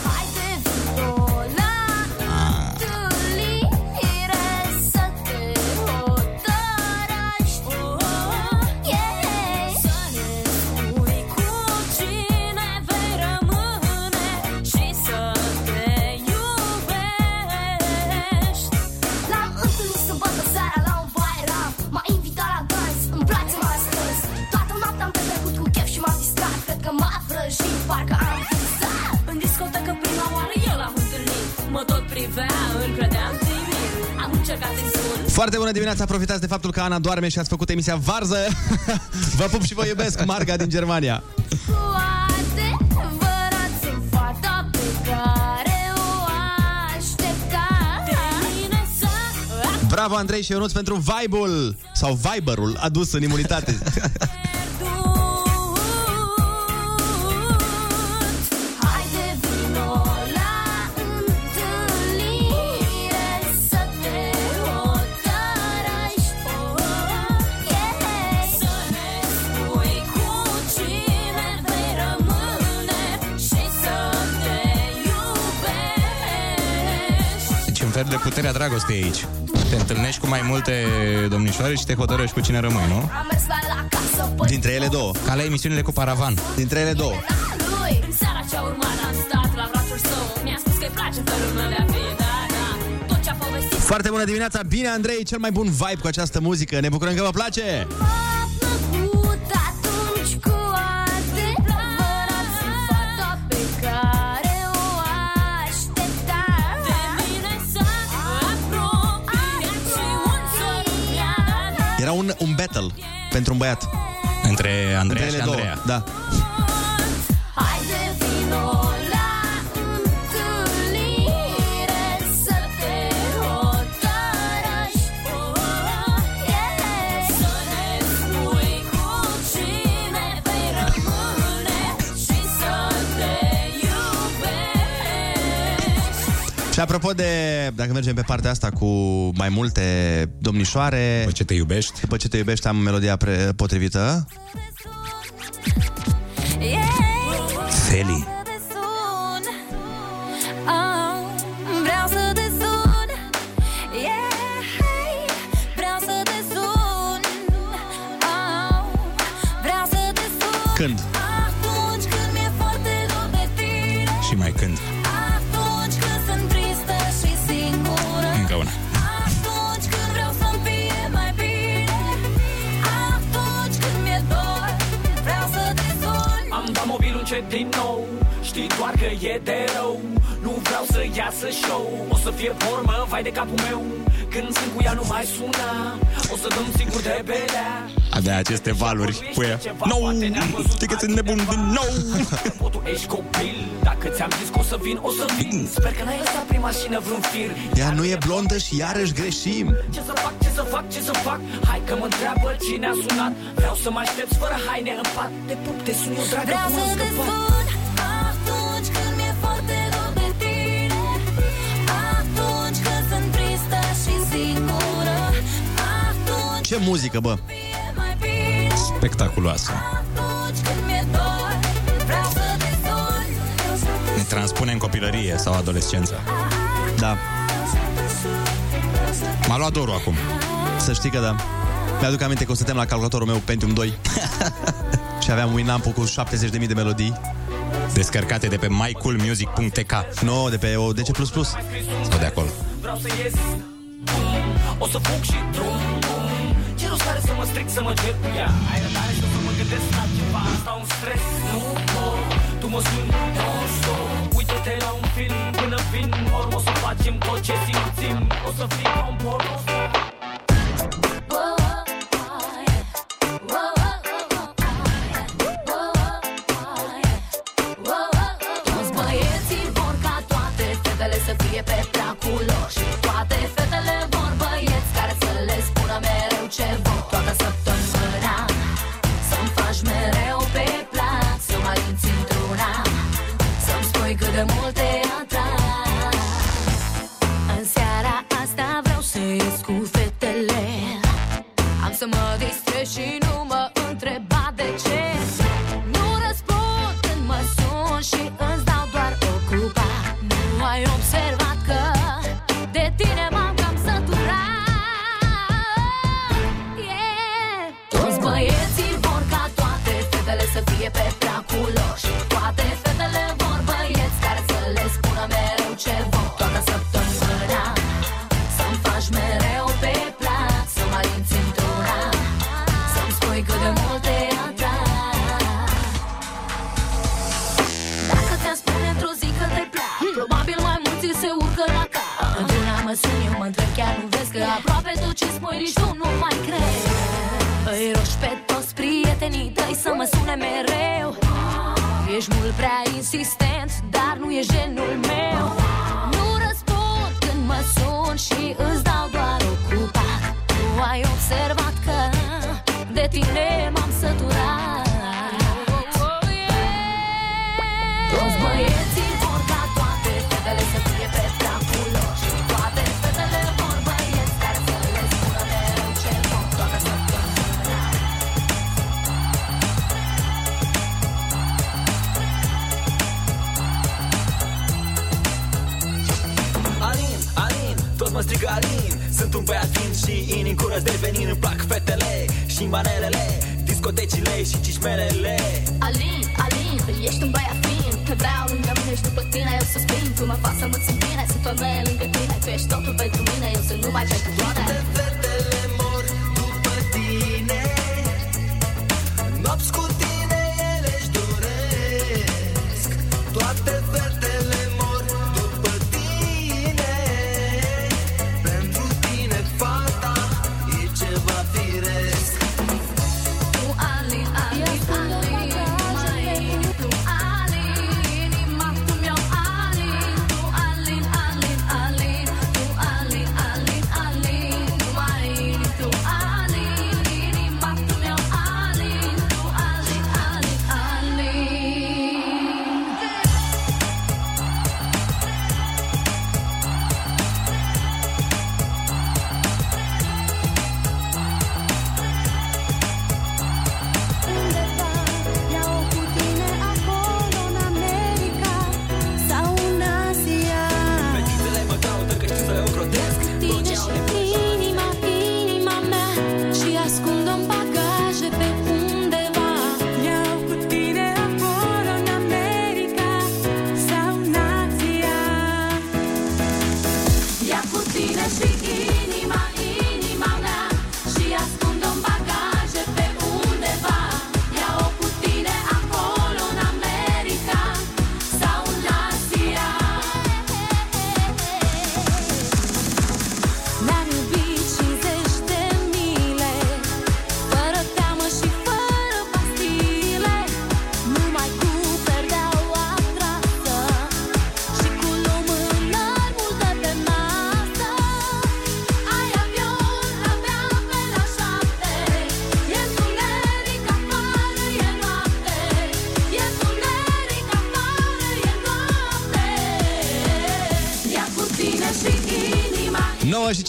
Dimineața, profitați de faptul că Ana doarme și ați făcut emisia Varză. vă pup și vă iubesc, Marga din Germania. Poate vă rați în fata pe care o așteptați De mine să Bravo Andrei și Ionuț pentru vibe-ul sau viberul adus în imunitate. puterea dragostei aici. Te întâlnești cu mai multe domnișoare și te hotărăști cu cine rămâi, nu? Am mers la la casă păi Dintre ele două. Ca la emisiunile cu paravan. Dintre ele două. lui În seara ce-a urmat am stat la brațul său Mi-a spus că-i place felul meu de a fi Da, da, tot ce-a povestit Foarte bună dimineața, bine Andrei, cel mai bun vibe cu această muzică. Ne bucurăm că vă place. Battle pentru un băiat. Între Andreea Între și ele două, Andreea. Da. Și apropo de, dacă mergem pe partea asta cu mai multe domnișoare... După ce te iubești. După ce te iubești, am melodia pre- potrivită. Că e de rău. Nu vreau să iasă show. O să fie formă, vai de capul meu. Când sunt cu ea nu mai suna O să dăm sigur de belea. Avea aceste valuri cu ea. No, știi că sunt nebun din nou. O, tu ești copil Dacă ți-am zis că o să vin, o să vin. Sper că n-ai lăsat prin mașină vreun fir. Ea nu e blondă și iarăși greșim. Ce să fac, ce să fac, ce să fac? Hai că mă întreabă cine a sunat. Vreau să mă aștepți fără haine în pat. Te pup, te sun eu, dragă, Vreau cum să am te scăpat Ce muzică, bă! e mai bine Spectaculoasă. Atunci când mi-e dor Vreau să te sun Ne transpune în copilărie sau adolescență. Da. M-a luat dorul acum. Să știi că da. Mi-aduc aminte că o stăteam la calculatorul meu Pentium 2 și aveam Winamp cu 70.000 de melodii. Descărcate de pe mycoolmusic.tk Nu, no, de pe ODC++. Sau de acolo. Vreau să ies O să fug și drum bum. Ce rost are să mă stric, să mă cer cu ea. Ai răbdare să mă gândesc la ceva. Asta un stres, nu pot. Tu mă suni non-stop Uită-te la un film până vin. Ori o să facem tot ce simțim. O să fii ca un porno. Toți băieții vor ca toate fetele să fie pe placul lor Și toate fetele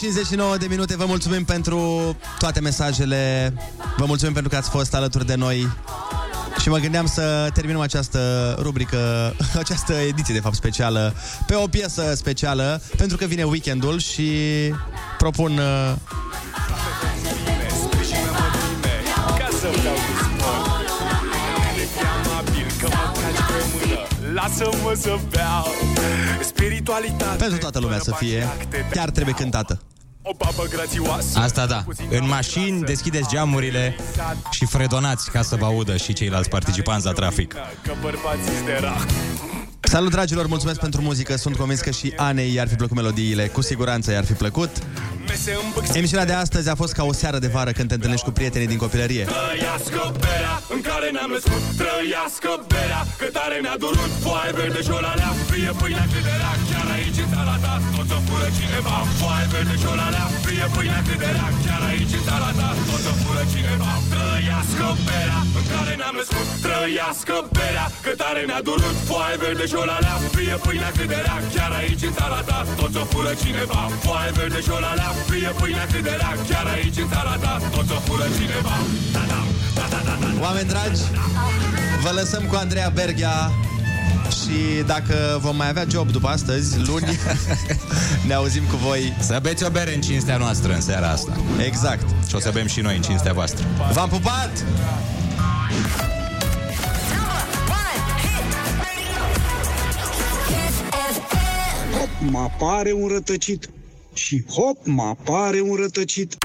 59 de minute, vă mulțumim pentru toate mesajele, vă mulțumim pentru că ați fost alături de noi. Și mă gândeam să terminăm această rubrică, această ediție de fapt specială, pe o piesă specială, pentru că vine weekendul și propun uh, Ca să vreau cu spor E amabil că mă tragi pe mână Lasă-mă să beau Spiritualitate pentru toată lumea să fie, chiar trebuie cântată. O babă grațioasă Asta da. În mașini deschideți geamurile și fredonați ca să vă audă și ceilalți participanți la trafic. Că bărbații de rah Salut dragilor, mulțumesc pentru muzică, sunt convins că și Anei i-ar fi plăcut melodiile, cu siguranță i-ar fi plăcut. Mese îmbâx Emisiunea de astăzi a fost ca o seară de vară când te întâlnești cu prietenii din copilărie. Trăiască berea în care ne-am născut. Trăiască berea că tare ne-a durut. Foaie verde și olalea Fie pâinea cât de rea Chiar aici în țara ta. Tot o fură cineva. Foaie verde și olalea Fie pâinea cât de rea Chiar aici în țara ta. Tot o fură cineva. Trăiască berea în care ne-am născut. Trăiască berea că tare ne-a durut. Foaie verde și olalea Fie pâinea cât de rea Chiar aici în țara ta. Tot o fură cineva. Foaie verde și olalea Fie pâinea cât de rea Chiar aici în țara ta Tot o fură cineva Da, da, da, da, da, da. Oameni dragi, vă lăsăm cu Andreea Berghia și dacă vom mai avea job după astăzi, luni, ne auzim cu voi. Să beți o bere în cinstea noastră în seara asta. Exact. Și o să bem și noi în cinstea voastră. V-am pupat! Hop, mă apare un rătăcit. Și hop, mă apare un rătăcit.